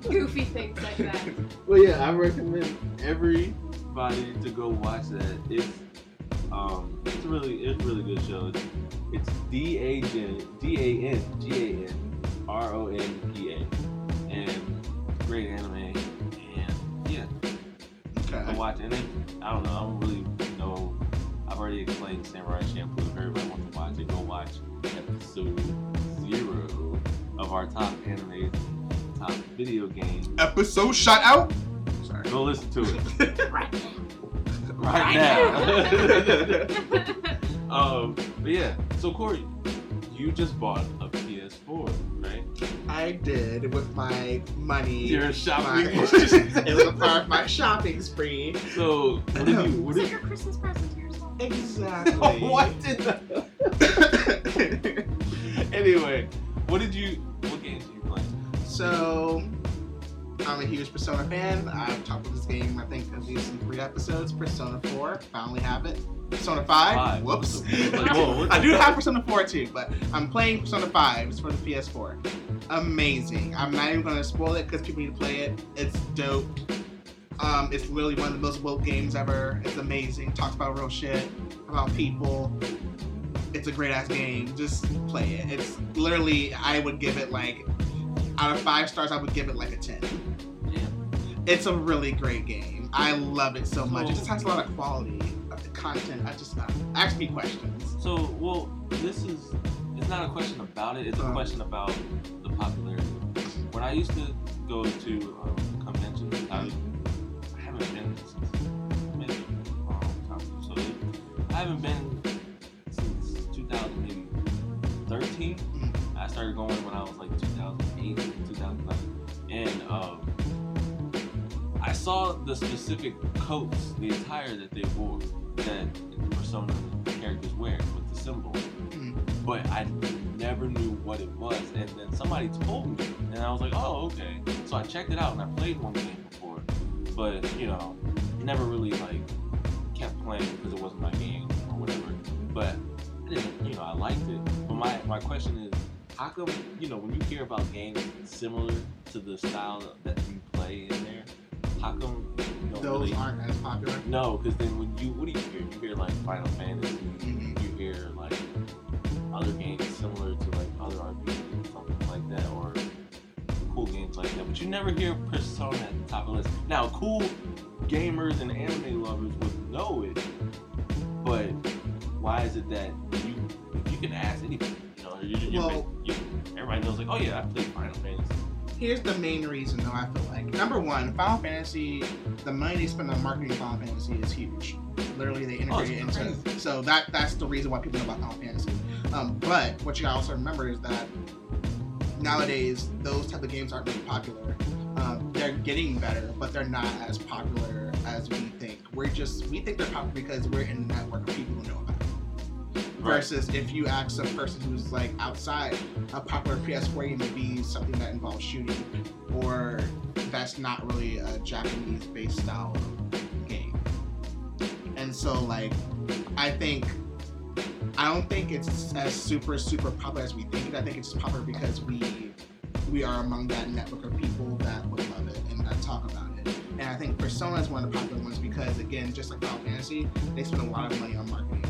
[LAUGHS] Goofy things like that. well, yeah, I recommend everybody to go watch that. It's um, it's a really, it's a really good show. It's, it's D A N D A N G A N R O N P A, and great anime. And yeah, go watch it. And then, I don't know. I don't really know. I've already explained Samurai Champloo. If everybody wants to watch it, go watch episode zero of our top anime, top video game. Episode shout out. Sorry. Go listen to it [LAUGHS] Right. right now. [LAUGHS] [LAUGHS] um, but yeah. So Corey, you just bought a PS4, right? I did with my money. Your shopping. my- [LAUGHS] it was a part of my shopping spree. so what did you? [LAUGHS] What Was it did your Christmas present to yourself? Exactly. [LAUGHS] what did? The... anyway, what did you? What games did you play? so, I'm a huge Persona fan. I've talked about this game, I think, at least in three episodes. Persona 4, finally have it. Persona 5, Five. whoops. Like, [LAUGHS] whoa, I do have Persona 4 too, but I'm playing Persona 5. It's for the PS4. Amazing. I'm not even going to spoil it because people need to play it. It's dope. Um, it's literally one of the most woke games ever. It's amazing. Talks about real shit, about people. It's a great ass game. Just play it. It's literally, I would give it like, out of five stars, I would give it like a 10. It's a really great game. I love it so much. It just has a lot of quality of the content. I just uh, ask me questions. So, well, this is it's not a question about it. It's a Uh. question about the popularity. When I used to go to um, conventions, I, I haven't been since maybe a long time. So I haven't been since 2013. Mm. I started going when I was like 2008, 2009, and um, I saw the specific coats, the attire that they wore, that the Persona characters wear with the symbol. Mm. But I never knew what it was, and then somebody told me, and I was like, "Oh, okay." So I checked it out, and I played one game before, but you know, never really like kept playing because it wasn't my game or whatever. But I didn't, you know, I liked it. But my my question is, how come you know when you hear about games similar to the style that you play in there, how come Those really? aren't as popular. No, because then when you what do you hear? You hear like Final Fantasy. Mhm. You hear like other games similar to like other RPGs, or something like that, or cool games like that. But you never hear Persona at the top of the list. Now, cool gamers and anime lovers would know it, but why is it that you you can ask anybody? You know, you, you, Well- you, everybody knows like, oh yeah, I played Final Fantasy. Here's the main reason, though. I feel like number one, Final Fantasy, the money they spend on marketing Final Fantasy is huge. Literally, they integrate it Oh, it's into. crazy. So that that's the reason why people know about Final Fantasy. Um, but what you gotta also remember is that nowadays those type of games aren't really popular. Um, they're getting better, but they're not as popular as we think. We're just we think they're popular because we're in the network of people who know about it. Versus if you ask a person who's like outside, a popular PS4 game would be something that involves shooting, or that's not really a Japanese-based style game. And so, like, I think I don't think it's as super super popular as we think. I think it's popular because we we are among that network of people that would love it and that talk about it. And I think Persona is one of the popular ones because again, just like Final Fantasy, they spend a lot of money on marketing.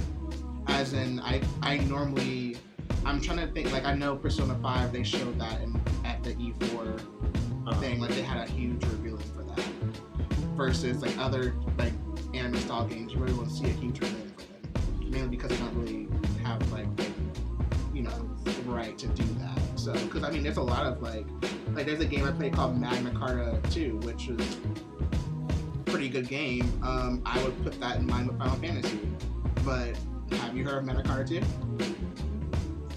As in, I I normally I'm trying to think like I know Persona Five they showed that in at the E4 Uh-huh. thing like they had a huge revealing for that. Versus like other like anime style games, you really want to see a huge revealing for them, mainly because they don't really have like you know the right to do that. so. Because I mean, there's a lot of like, like there's a game I played called Magna Carta 2, which a pretty good game. Um, I would put that in line with Final Fantasy. But have you heard of Magna Carta 2?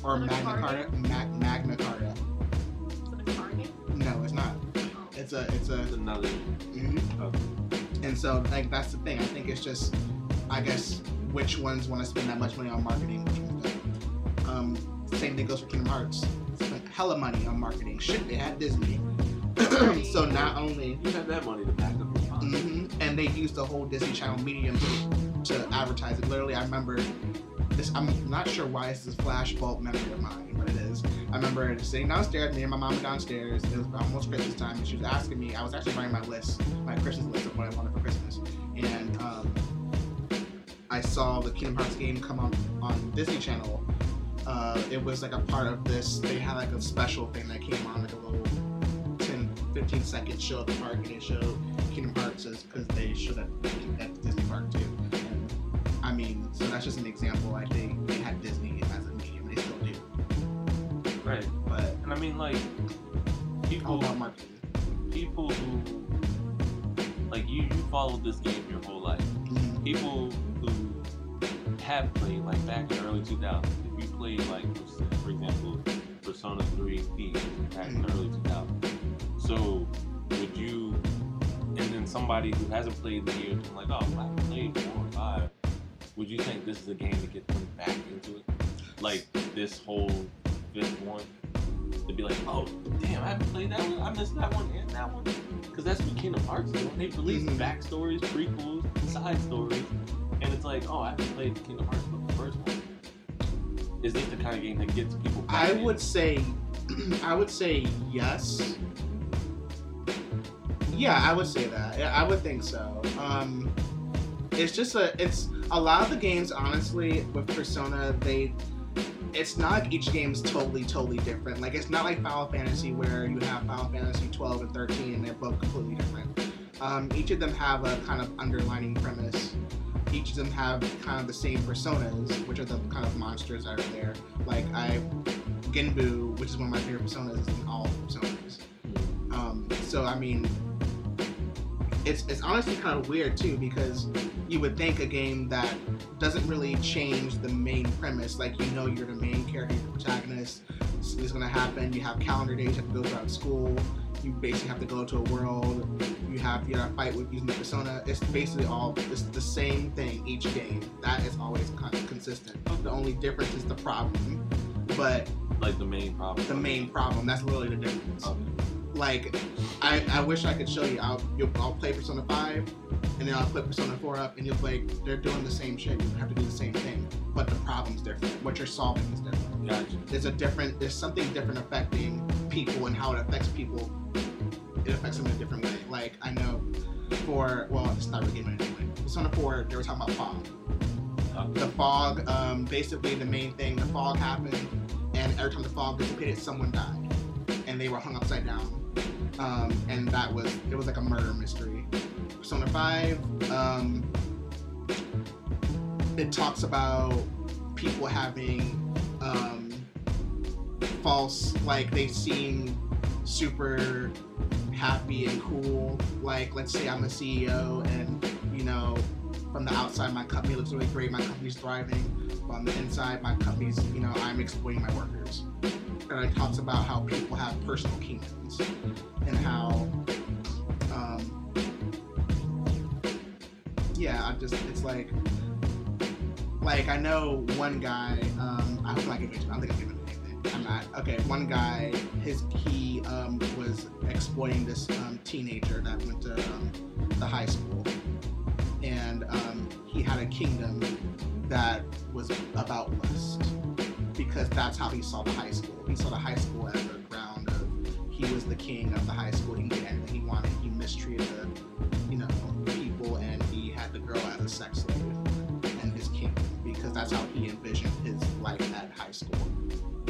Or Magna Magna Carta? Carta? Mag- Magna Carta. Is it a card game? No, it's not. Oh. It's a, it's a. That's another. mhm. Okay. And so, like, that's the thing. I think it's just, I guess, which ones want to spend that much money on marketing, which ones don't. Um, same thing goes for Kingdom Hearts. Spent hella money on marketing. Shit, they had Disney. [CLEARS THROAT] so not only, You have that money to back up your fund. And they used the whole Disney Channel medium to, to advertise it. Literally, I remember this. I'm not sure why this is flashbulb memory of mine, but it is. I remember sitting downstairs, me and my mom were downstairs. It was almost Christmas time, and she was asking me. I was actually writing my list, my Christmas list of what I wanted for Christmas, and um, I saw the Kingdom Hearts game come on on Disney Channel. Uh, it was like a part of this. They had like a special thing that came on, like a little 10, 15 second show at the park, and it showed Kingdom Hearts because they showed at, at Disney Park too. And, I mean, so that's just an example. I think they had Disney as a medium, they still do. Right. But And I mean, like, people, people who, like, you, you followed this game your whole life. Mhm. People who have played, like, back in the early 2000s, if you played, like, for, example, Persona 3 P back in the early 2000s. So, would you, and somebody who hasn't played in years, and like, oh, I played 4 or 5, would you think this is a game to get them back into it? Like, this whole fifth one? To be like, oh, damn, I haven't played that one. I missed that one and that one. Because that's what Kingdom Hearts do. They release Mhm. backstories, prequels, side stories. And it's like, oh, I haven't played Kingdom Hearts but the first one. Is this the kind of game that gets people back I in? would say, [CLEARS THROAT] I would say yes. Yeah, I would say that. I would think so. Um, it's just a, it's a lot of the games. Honestly, with Persona, they, it's not like each game is totally, totally different. Like it's not like Final Fantasy where you have Final Fantasy 12 and 13 and they're both completely different. Um, each of them have a kind of underlining premise. Each of them have kind of the same personas, which are the kind of monsters that are there. Like I, Genbu, which is one of my favorite personas, in all personas. Um, so I mean, it's it's honestly kind of weird too because you would think a game that doesn't really change the main premise, like you know you're the main character, the protagonist, is gonna happen. You have calendar days, you have to go throughout school. You basically have to go to a world. You have you gotta fight with using the persona. It's basically all it's the same thing each game. That is always kind of consistent. The only difference is the problem, but Like the main problem. the main problem. That's literally the difference. Okay. Like, I, I wish I could show you. I'll you'll, I'll play Persona Five, and then I'll put Persona Four up, and you'll play. they're doing the same shit. You have to do the same thing, but the problem's different. What you're solving is different. Gotcha. There's a different. There's something different affecting people and how it affects people. It affects them in a different way. Like I know, for well, it's not really game anyway. Persona Four, they were talking about fog. Okay. The fog, um, basically the main thing, the fog happened, and every time the fog dissipated, someone died, and they were hung upside down. Um, and that was it was like a murder mystery. Persona Five, um, it talks about people having um, false, like they seem super happy and cool. Like let's say I'm a CEO and you know from the outside my company looks really great, my company's thriving, but on the inside my company's you know I'm exploiting my workers. And it talks about how people have personal kingdoms and how um, yeah, I just it's like like I know one guy. Um, I hope I'm not. I don't think I'm giving anything. I'm not. Okay, one guy. His he um, was exploiting this um, teenager that went to um, the high school, and um, he had a kingdom that was about lust because that's how he saw the high school. He saw the high school as a ground of he was the king of the high school. He did anything he wanted. He mistreated the you know people, and he had the girl as a sex slave and his kingdom because that's how he envisioned his life at high school.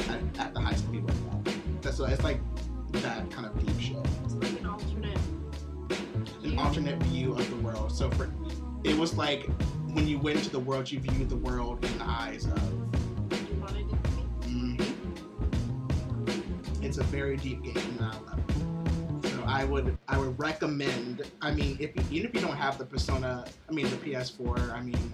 At, at the high school he at. That's so it's like that kind of deep shit. It's like an alternate. An view. alternate view of the world. So for it was like when you went into the world, you viewed the world in the eyes of. Mm it's a very deep game, and I love it. So I would I would recommend. I mean, if even if you don't have the Persona, I mean the PS4, I mean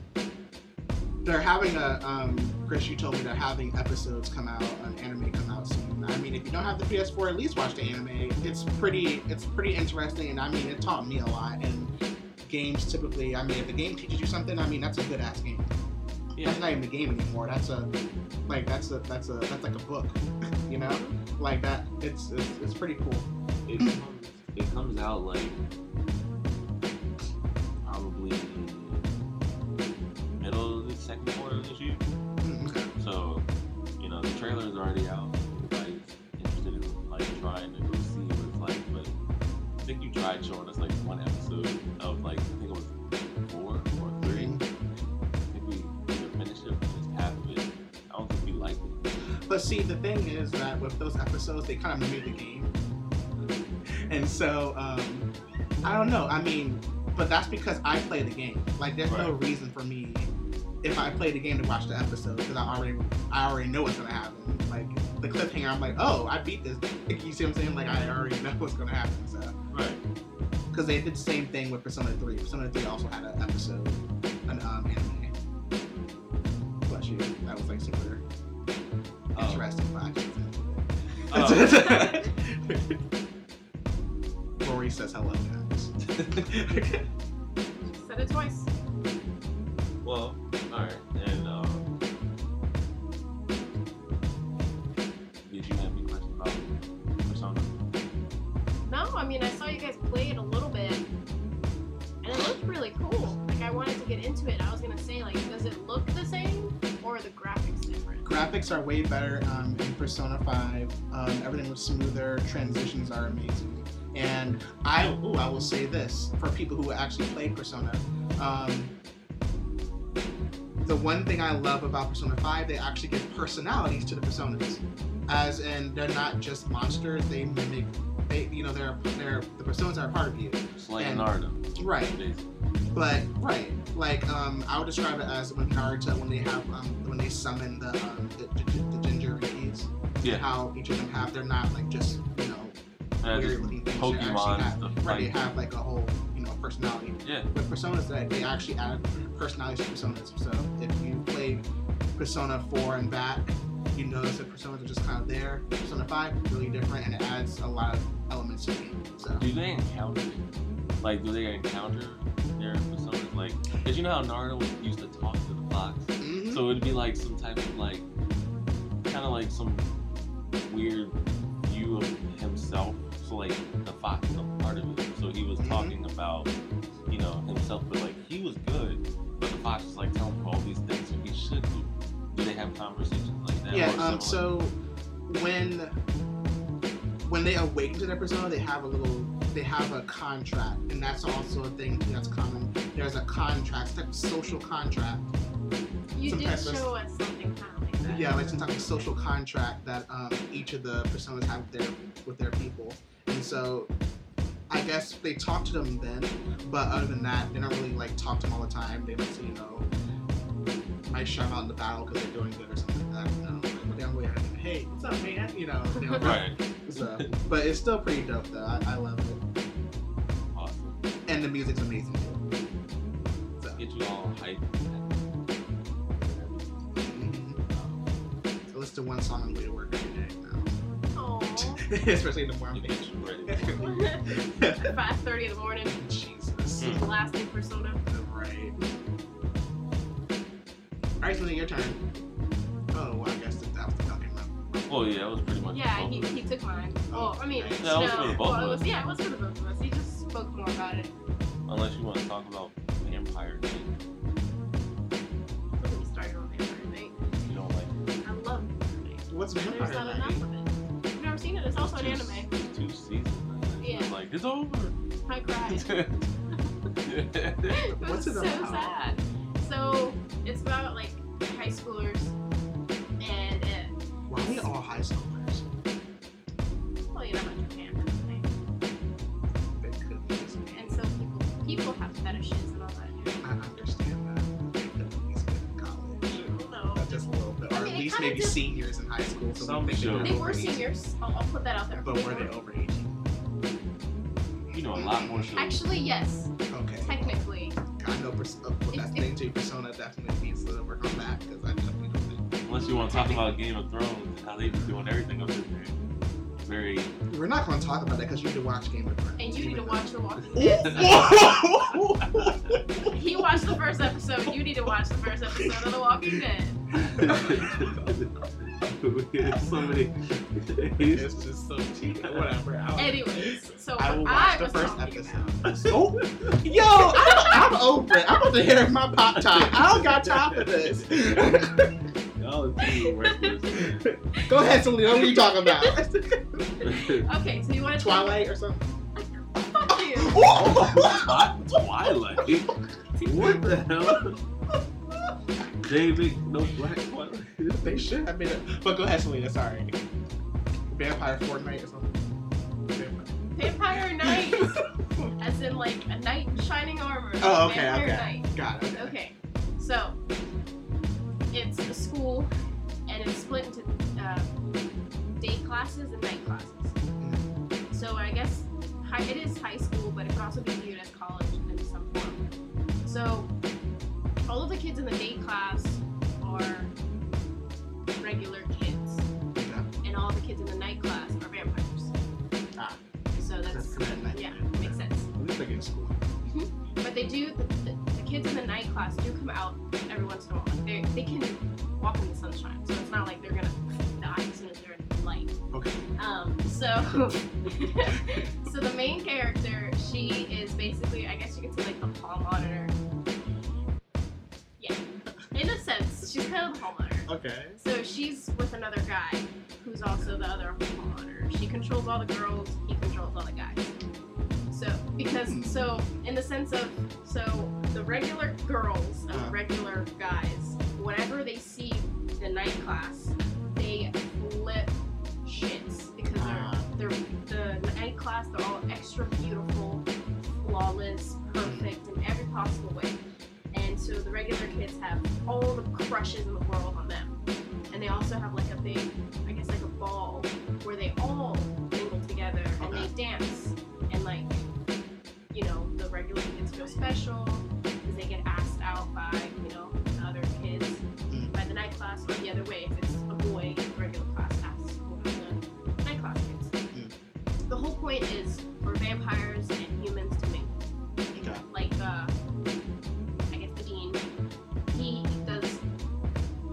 they're having a um, Chris. You told me they're having episodes come out, an anime come out soon. I mean, if you don't have the PS4, at least watch the anime. It's pretty it's pretty interesting, and I mean it taught me a lot. And games typically, I mean, if the game teaches you something, I mean that's a good ass game. Yeah. That's not even a game anymore. That's a like that's a that's a that's like a book, [LAUGHS] you know, like that. It's it's, it's pretty cool. It [LAUGHS] comes, it comes out like probably middle of the second quarter of this year. Mm, Okay. So, you know, the trailer is already out. Everybody's interested in like trying to go see what it's like. But I think you tried showing us like one episode of like But see, the thing is that with those episodes, they kind of mimic the game, and so um, I don't know. I mean, but that's because I play the game. Like, there's no reason for me if I play the game to watch the episode because I already I already know what's gonna happen. Like the cliffhanger, I'm like, oh, I beat this. You see what I'm saying? Like I already know what's gonna happen. So Right. because they did the same thing with Persona 3. Persona 3 also had an episode, an um, anime. Bless you. That was like super. Interesting. But [LAUGHS] I just Oh. Rory says hello, guys. [LAUGHS] Said it twice. Well, alright. And um did you have any questions about Persona? No, I mean I saw you guys play it a little bit, and it looked really cool. Like I wanted to get into it. I was gonna say like, does it look the same or are the graphics different? Graphics are way better um, in Persona 5. Um, everything was smoother. Transitions are amazing. And I, ooh, I will say this for people who actually play Persona. Um, the one thing I love about Persona 5, they actually give personalities to the personas. As in, they're not just monsters, they mimic, they, you know, they're, they're, the personas are a part of you. It's like And- Right. basically. But right, like um, I would describe it as when Naruto when they have um, when they summon the um, the, the, the ginger. Yeah. How each of them have they're not like just you know Uh, weird looking things. They Pokemon have, right, they Like, have like a whole you know personality. yeah. With personas that they actually add personalities to personas. So if you played Persona 4 and back, you notice that personas are just kind of there. Persona 5 really different and it adds a lot of elements to the game. So Do they encounter like do they encounter like did you know how Naruto used to talk to the fox? Mhm. So it'd be like some type of like kinda like some weird view of himself. So like the fox is a part of it. So he was Mhm. talking about, you know, himself, but like he was good. But the fox was like telling him all these things that he should do. Do they have conversations like that? Yeah. Um. So when when they awaken to their persona, they have a little they have a contract, and that's also a thing that's common. There's a contract, like a social contract. You Some did show us something kind of like that. Yeah, like some type of social contract that um, each of the personas have with their with their people, and so. I guess they talk to them then, but other than that, they don't really like talk to them all the time. They don't, you know, might shout out in the battle because they're doing good or something like that. You know, but they don't really have, hey, what's up, man? You know, they don't- Right. So, but it's still pretty dope though. I, I love it, Awesome. and the music's amazing too. So, Get you all hyped. mhm. I listen to one song on the way to work every day now, [LAUGHS] especially in the morning. get you ready. [LAUGHS] At 5:30 in the morning, Jesus, Mm. blasting Persona. right. All right, so then your turn. Oh, well, Well, yeah, it was pretty much. Yeah, he, he took mine. Oh, I mean, Yeah, it was for the both well, of it was, us. yeah, it was for the both of us. He just spoke more about it. Unless you want to talk about Vampire Knight. Don't me started on Vampire Knight. You don't like I love Vampire Knight. What's There's Vampire not Knight? enough of it. You've never seen it? It's also an two, anime. two seasons. And then Yeah. It's like, it's over. I cried. [LAUGHS] [LAUGHS] it was What's it so about? sad. So it's about like high schoolers, high schoolers? well, you know how Japan is, right? They could be and so people people have fetishes and all that. I understand that. They could at least in college. No, That's just a little bit. I Or mean, at least maybe did- seniors in high school. So Some we think shows. were They were seniors. I'll, I'll put that out there. But were they over 18? You know a lot more shows. Actually, yes. Okay. Technically. I know pers- uh, what that's If- thing too. Persona definitely needs to work on that because I definitely don't think. Unless you want to talk about Game of Thrones and how they be doing everything up in there. Very. We're not going to talk about that because you need to watch Game of Thrones. And you need to watch The Walking Dead. [LAUGHS] He watched the first episode. You need to watch the first episode of The Walking Dead. [LAUGHS] so many. it's just so cheap. Whatever. I'll- Anyways, so I will what watch I the was first talking episode. Oh, yo, I'm, I'm over it. I'm about to hear my pop top. I don't got time for this. Y'all are too reckless. [LAUGHS] Go ahead, Selena. What are you talking about? [LAUGHS] Okay, so you want to Twilight or something? Fuck you. [LAUGHS] Twi- Twilight. What the hell? David, no black Twilight. They should have been. A, but go ahead, Selena. Sorry. Vampire Fortnite or something. Vampire. Vampire Knight, as in like a knight in shining armor. Oh, okay, Vampire okay. Knight. Got it. Okay, so it's a school, and it's split into uh, day classes and night classes. So I guess high, it is high school, but it can also be viewed as college in some form. So all of the kids in the day class are regular kids, and all the kids in the night class are vampires. Ah. So That's that's yeah, makes sense. At least I get school. But they do the, the, the kids in the night class do come out every once in a while. They they can walk in the sunshine, so it's not like they're gonna die as soon as they're in light. Okay. Um, so [LAUGHS] so the main character, she is basically I guess you could say like the hall monitor. Yeah, in a sense, she's kind of the hall monitor. Okay. So she's with another guy who's also the other hall monitor. She controls all the girls, he controls all the guys. So because so in the sense of so the regular girls and Uh-huh. regular guys, whenever they see the night class, they flip shits because Ah. they're they're the night class, they're all extra beautiful, flawless, perfect in every possible way. And so the regular kids have all the crushes in the world on them. And they also have like a big, I guess like a ball where they all mingle together and they dance. And like, you know, the regular kids feel special because they get asked out by, you know, class or the other way. If it's a boy, the regular class asks for the night class kids. The whole point is for vampires and humans to mingle Okay. like uh I guess the dean, he does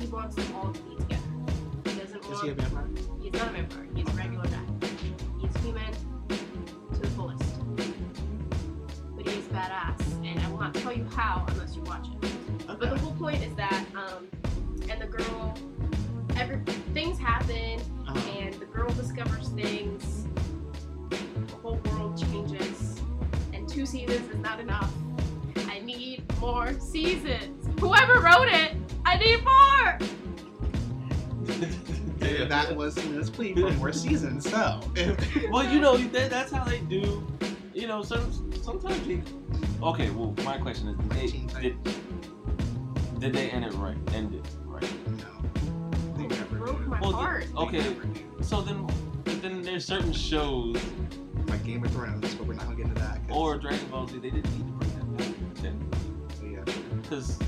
he wants them all to be together. He doesn't Is want he a vampire? he's not a vampire, he's a regular guy. He's human to the fullest. But he's badass, and I will not tell you how unless you watch it. But the whole point is that, um, and the girl, every things happen, Uh-huh. and the girl discovers things. The whole world changes, and two seasons is not enough. I need more seasons. Whoever wrote it, I need more. [LAUGHS] That was Selena's plea for more seasons. So, [LAUGHS] well, you know, that, that's how they do. You know, some sometimes they. Okay, well, my question is, did they did, did they end it right? End it my Well, heart. They Okay, so then, then there's certain shows Like Game of Thrones, but we're not gonna get into that. or Dragon Ball Z. They didn't need to bring that back then yeah. because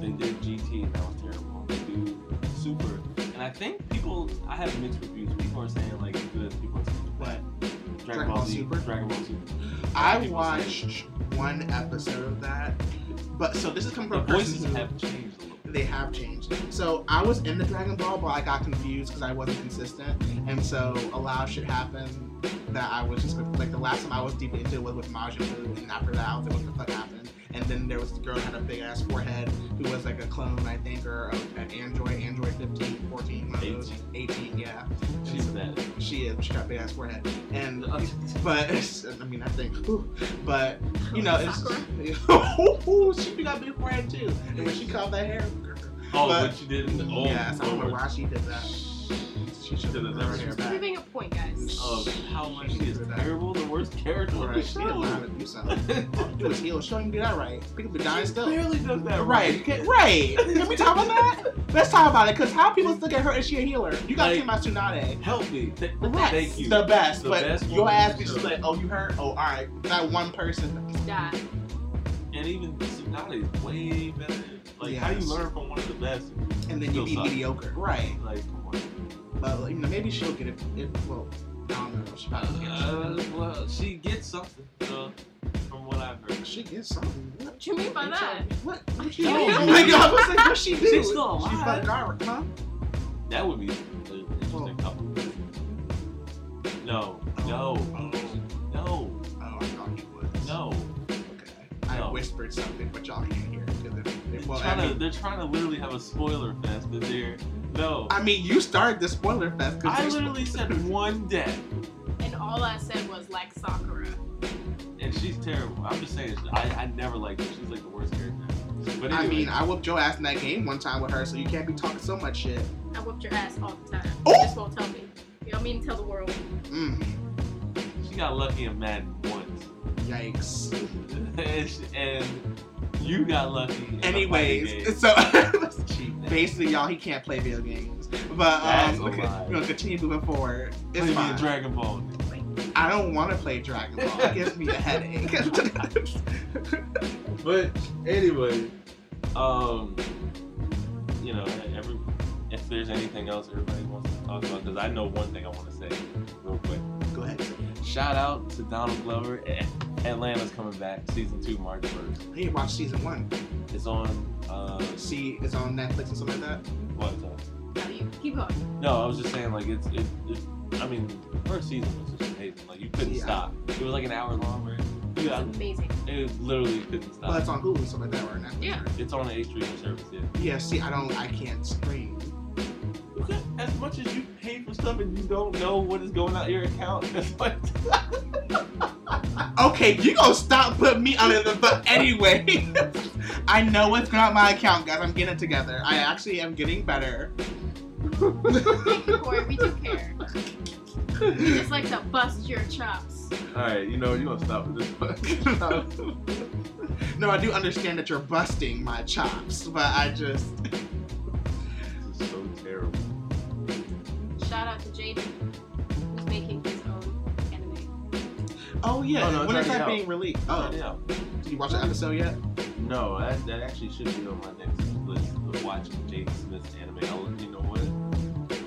they did GT and that was terrible. They do Super, and I think people. I have mixed reviews. People are saying like it's good. People are saying What? bad. Dragon Ball Super? Dragon Ball Super. I People watched one episode of that, but so this is coming The from a person voices who have changed a little. bit. They have changed. So I was in the Dragon Ball, but I got confused because I wasn't consistent, and so a lot of shit happened that I was just like the last time I was deep into it was with Majin Buu, and after that I was like, what the fuck happened? And then there was this girl that had a big ass forehead who was like a clone, I think, or a, an android, Android 15, 14, one of those. 18, yeah. She's bad. She is. She got a big ass forehead, and oh. but [LAUGHS] I mean I think, whew, but you know it's Sakura. [LAUGHS] she got a big forehead too, and when she caught that hair, Oh, But- but, you didn't. Oh, yes, I don't know why she did that. She should have never hair Just back. proving a point, guys. Of how much she is terrible, the worst character on the Right, she didn't know how show. to do something. All you do is [LAUGHS] heal. She don't even do that right. People be dying She still. barely does that Right, you can't- right. Can we talk about that? Let's talk about it, because how people look at her as she a healer? You got Like- to Tsunade. Help me. Th- Right. Thank you. The best, The but best your woman ass be just like, oh, you hurt? Oh, all right. That one person. Die. And even Tsunade is way better. Like, how you learn from one of the best? And then you Still be mediocre. Right. Like, come on. You know, maybe she'll get it. If, well, I don't know. She probably Uh, gets well, she gets something, uh, from what I've heard. She gets something. What? What you mean by that? What? What [LAUGHS] you No, mean? man. Like, I was like, what she do? She's still alive. She's like, Gaara, huh? That would be an interesting couple. No, no, Oh, whispered something, but y'all can't hear it. 'cause it- it- Well, I trying to, mean, they're trying to literally have a spoiler fest, but they're no. I mean, you started the spoiler fest. 'cause I they- literally said [LAUGHS] one death, And all I said was like Sakura. and she's terrible. I'm just saying, I, I never liked her. She's like the worst character. But anyway, I mean, I whooped your ass in that game one time with her, so you can't be talking so much shit. I whooped your ass all the time. Oh! You just won't tell me. You don't mean to tell the world. Mm, she got lucky in Madden once, yikes. [LAUGHS] and, you got lucky. In a fighting game. Anyways, so [LAUGHS] basically, y'all, he can't play video games. But um, a okay, lie. we're gonna continue moving forward. It's Play me fine. a Dragon Ball. I don't want to play Dragon Ball. It gives me a headache. [LAUGHS] But anyway, um, you know, every if there's anything else everybody wants to talk about, because I know one thing I want to say real quick. Go ahead. Shout out to Donald Glover. Atlanta's coming back, season two, March first. I need to watch season one. It's on. Uh, See, it's on Netflix and something like that. what? Uh, you keep going. no, I was just saying like it's it. it I mean, the first season was just amazing. Like you couldn't Yeah. stop. It was like an hour long, right? Yeah, It's amazing. it literally couldn't stop. Well, it's on Hulu and stuff like that, right Netflix. Yeah. It's on the H streaming service. Yeah. Yeah. See, I don't. I can't stream. You can, as much as you pay for stuff and you don't know what is going out your account, [LAUGHS] that's what. [LAUGHS] Okay, you gonna stop putting me under the bus anyway. [LAUGHS] I know what's going on my account, guys. I'm getting it together. I actually am getting better. Thank you, Corey. We do care. We just like to bust your chops. All right, you know you gonna stop with this. no. no, I do understand that you're busting my chops, but I just Shout out to Jaden, who's making his own anime. Oh yeah, Oh, no, it's when is already that out. being released? Oh, yeah. did you watch the episode yet? No, that, that actually should be on my next list of watching Jaden Smith's anime. I'll, you know what?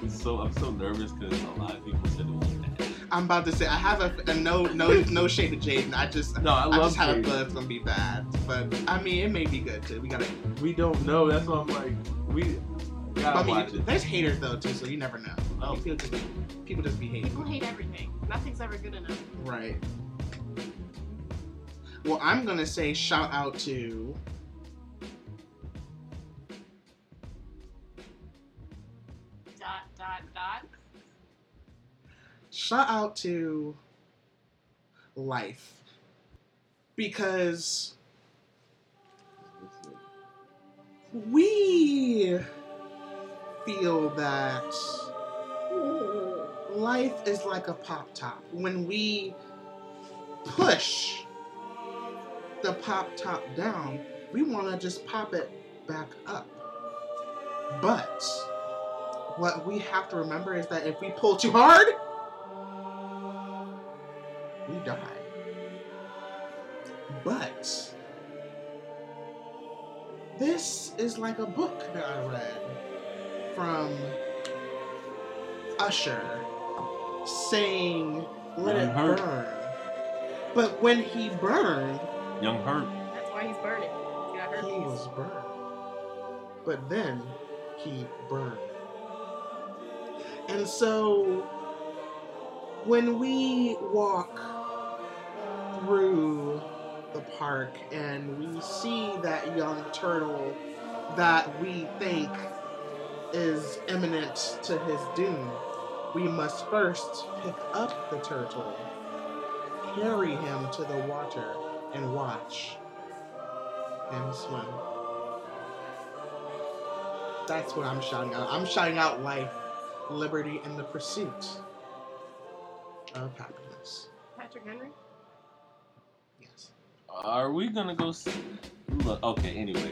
It's so I'm so nervous because a lot of people said it was bad. I'm about to say I have a, a no no no shade to Jaden. I just No, I I, love just have a Jaden. feeling it's gonna be bad, but I mean it may be good too. We gotta. We don't know. That's why I'm like, we gotta I mean, there's haters though too, so you never know. Oh. people just people just be hating. People hate everything. Nothing's ever good enough. Right. Well, I'm gonna say shout out to Dot dot dot. shout out to life because we feel that life is like a pop top. When we push the pop top down, we want to just pop it back up. But what we have to remember is that if we pull too hard, we die. But this is like a book that I read from Usher saying, Let Young it Hurt. burn. But when he burned, Young Hurt. That's why he's burning. He got he herpes. was burned. But then he burned. And so when we walk through the park and we see that young turtle that we think is imminent to his doom, we must first pick up the turtle, carry him to the water, and watch him swim. That's what I'm shouting out. I'm shouting out life liberty, and the pursuit of happiness. Patrick Henry. Yes. Are we gonna go? See... Look, okay. Anyway,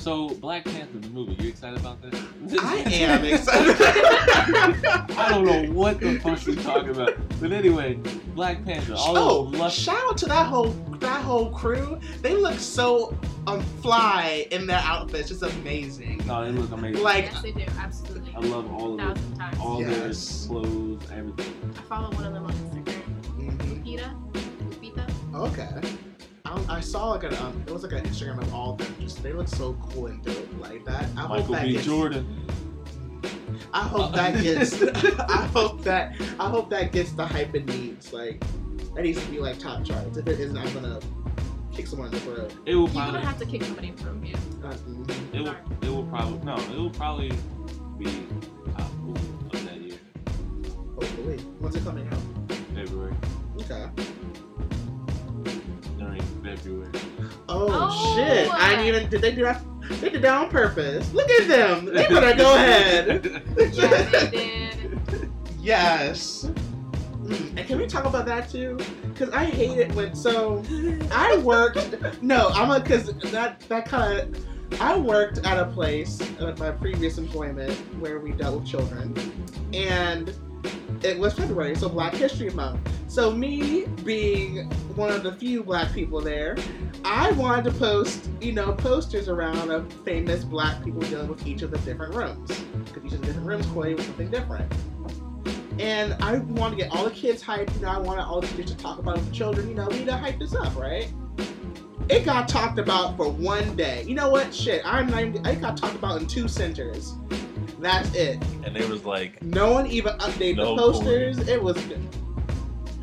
so Black Panther the movie. You excited about this? I [LAUGHS] am excited. I don't know what the fuck you're talking about, but anyway, Black Panther. All oh, those shout out to that whole that whole crew. They look so um fly in their outfits, just amazing. No, they look amazing. Like yes, they do. Absolutely. I love all of it. times. All Yes. their clothes, everything. I follow one of them on Instagram. mhm. Lupita. Lupita. okay. I, I saw like an um, it was like an Instagram of all of them. Just they look so cool and dope like that. I hope Michael that B. gets, Jordan. I hope that gets. [LAUGHS] I hope that I hope that gets the hype it needs. Like that needs to be like top charts. If it isn't, I'm gonna kick someone in the throat. It will You probably. would have to kick somebody from you. Uh, mhm. It will. It will probably. No, it will probably be top movie of that year, Hopefully, when's it coming out? February. Okay. During February. Oh, Oh. shit! I didn't even. Did they do that? They did that on purpose. Look at them. They better go ahead. [LAUGHS] Yeah, they did. Yes. Mm, And can we talk about that too? Because I hate it when so I worked. No, I'm a because that that kind of I worked at a place at my previous employment where we dealt with children, and it was February, so Black History Month. So me being one of the few Black people there, I wanted to post you know posters around of famous Black people dealing with each of the different rooms because each of the different rooms correlated with something different. And I wanted to get all the kids hyped. You know, I wanted all the kids to talk about it with the children. You know, we need to hype this up, right? It got talked about for one day. You know what? Shit, I'm not even, it got talked about in two centers. That's it. And it was like, No one even updated No the posters. It was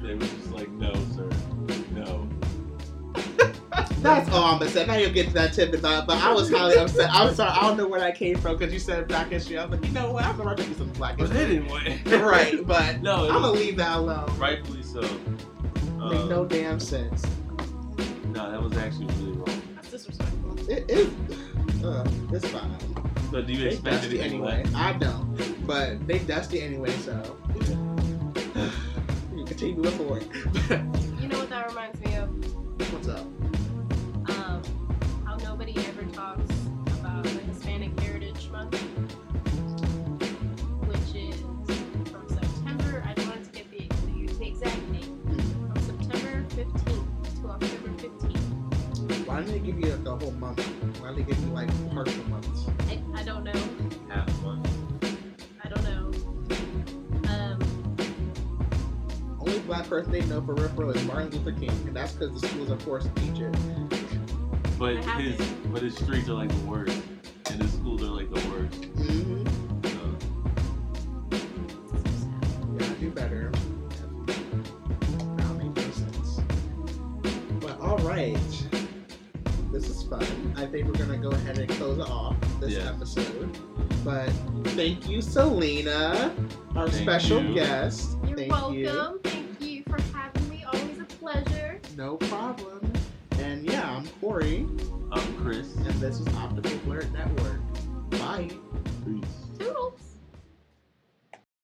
they was just like, no, sir, no. that's all I'm gonna say. Now you'll get to that tip about but I was highly upset. I'm sorry, I don't know where that came from because you said black history. I was like, you know what? I'm gonna you some black history. But history. anyway, right, but [LAUGHS] No, I'm gonna leave that alone. rightfully so. Uh, Make no damn sense. No, that was actually really wrong. That's disrespectful. It is. Uh, it's fine. But do you They expect dusty anything anyway. I don't, but they dusty anyway. So [SIGHS] you continue moving forward. You know what that reminds me of? What's up? 15th. Why didn't give you like a whole month? Why did they give you like partial months? I, I don't know. Half month. I don't know. Um, Only black person they know for real for real is Martin Luther King, and that's because the schools are forced to teach it. But his but his streets are like the worst, and his schools are like the worst. Mm-hmm. Fun. I think we're gonna go ahead and close it off this Yeah. episode. But thank you, Selena, our Thank special you. guest. you're thank welcome. you. Thank you for having me. Always a pleasure. No problem. And yeah, I'm Corey, I'm Chris. and this is Optical Blurred Network. Bye.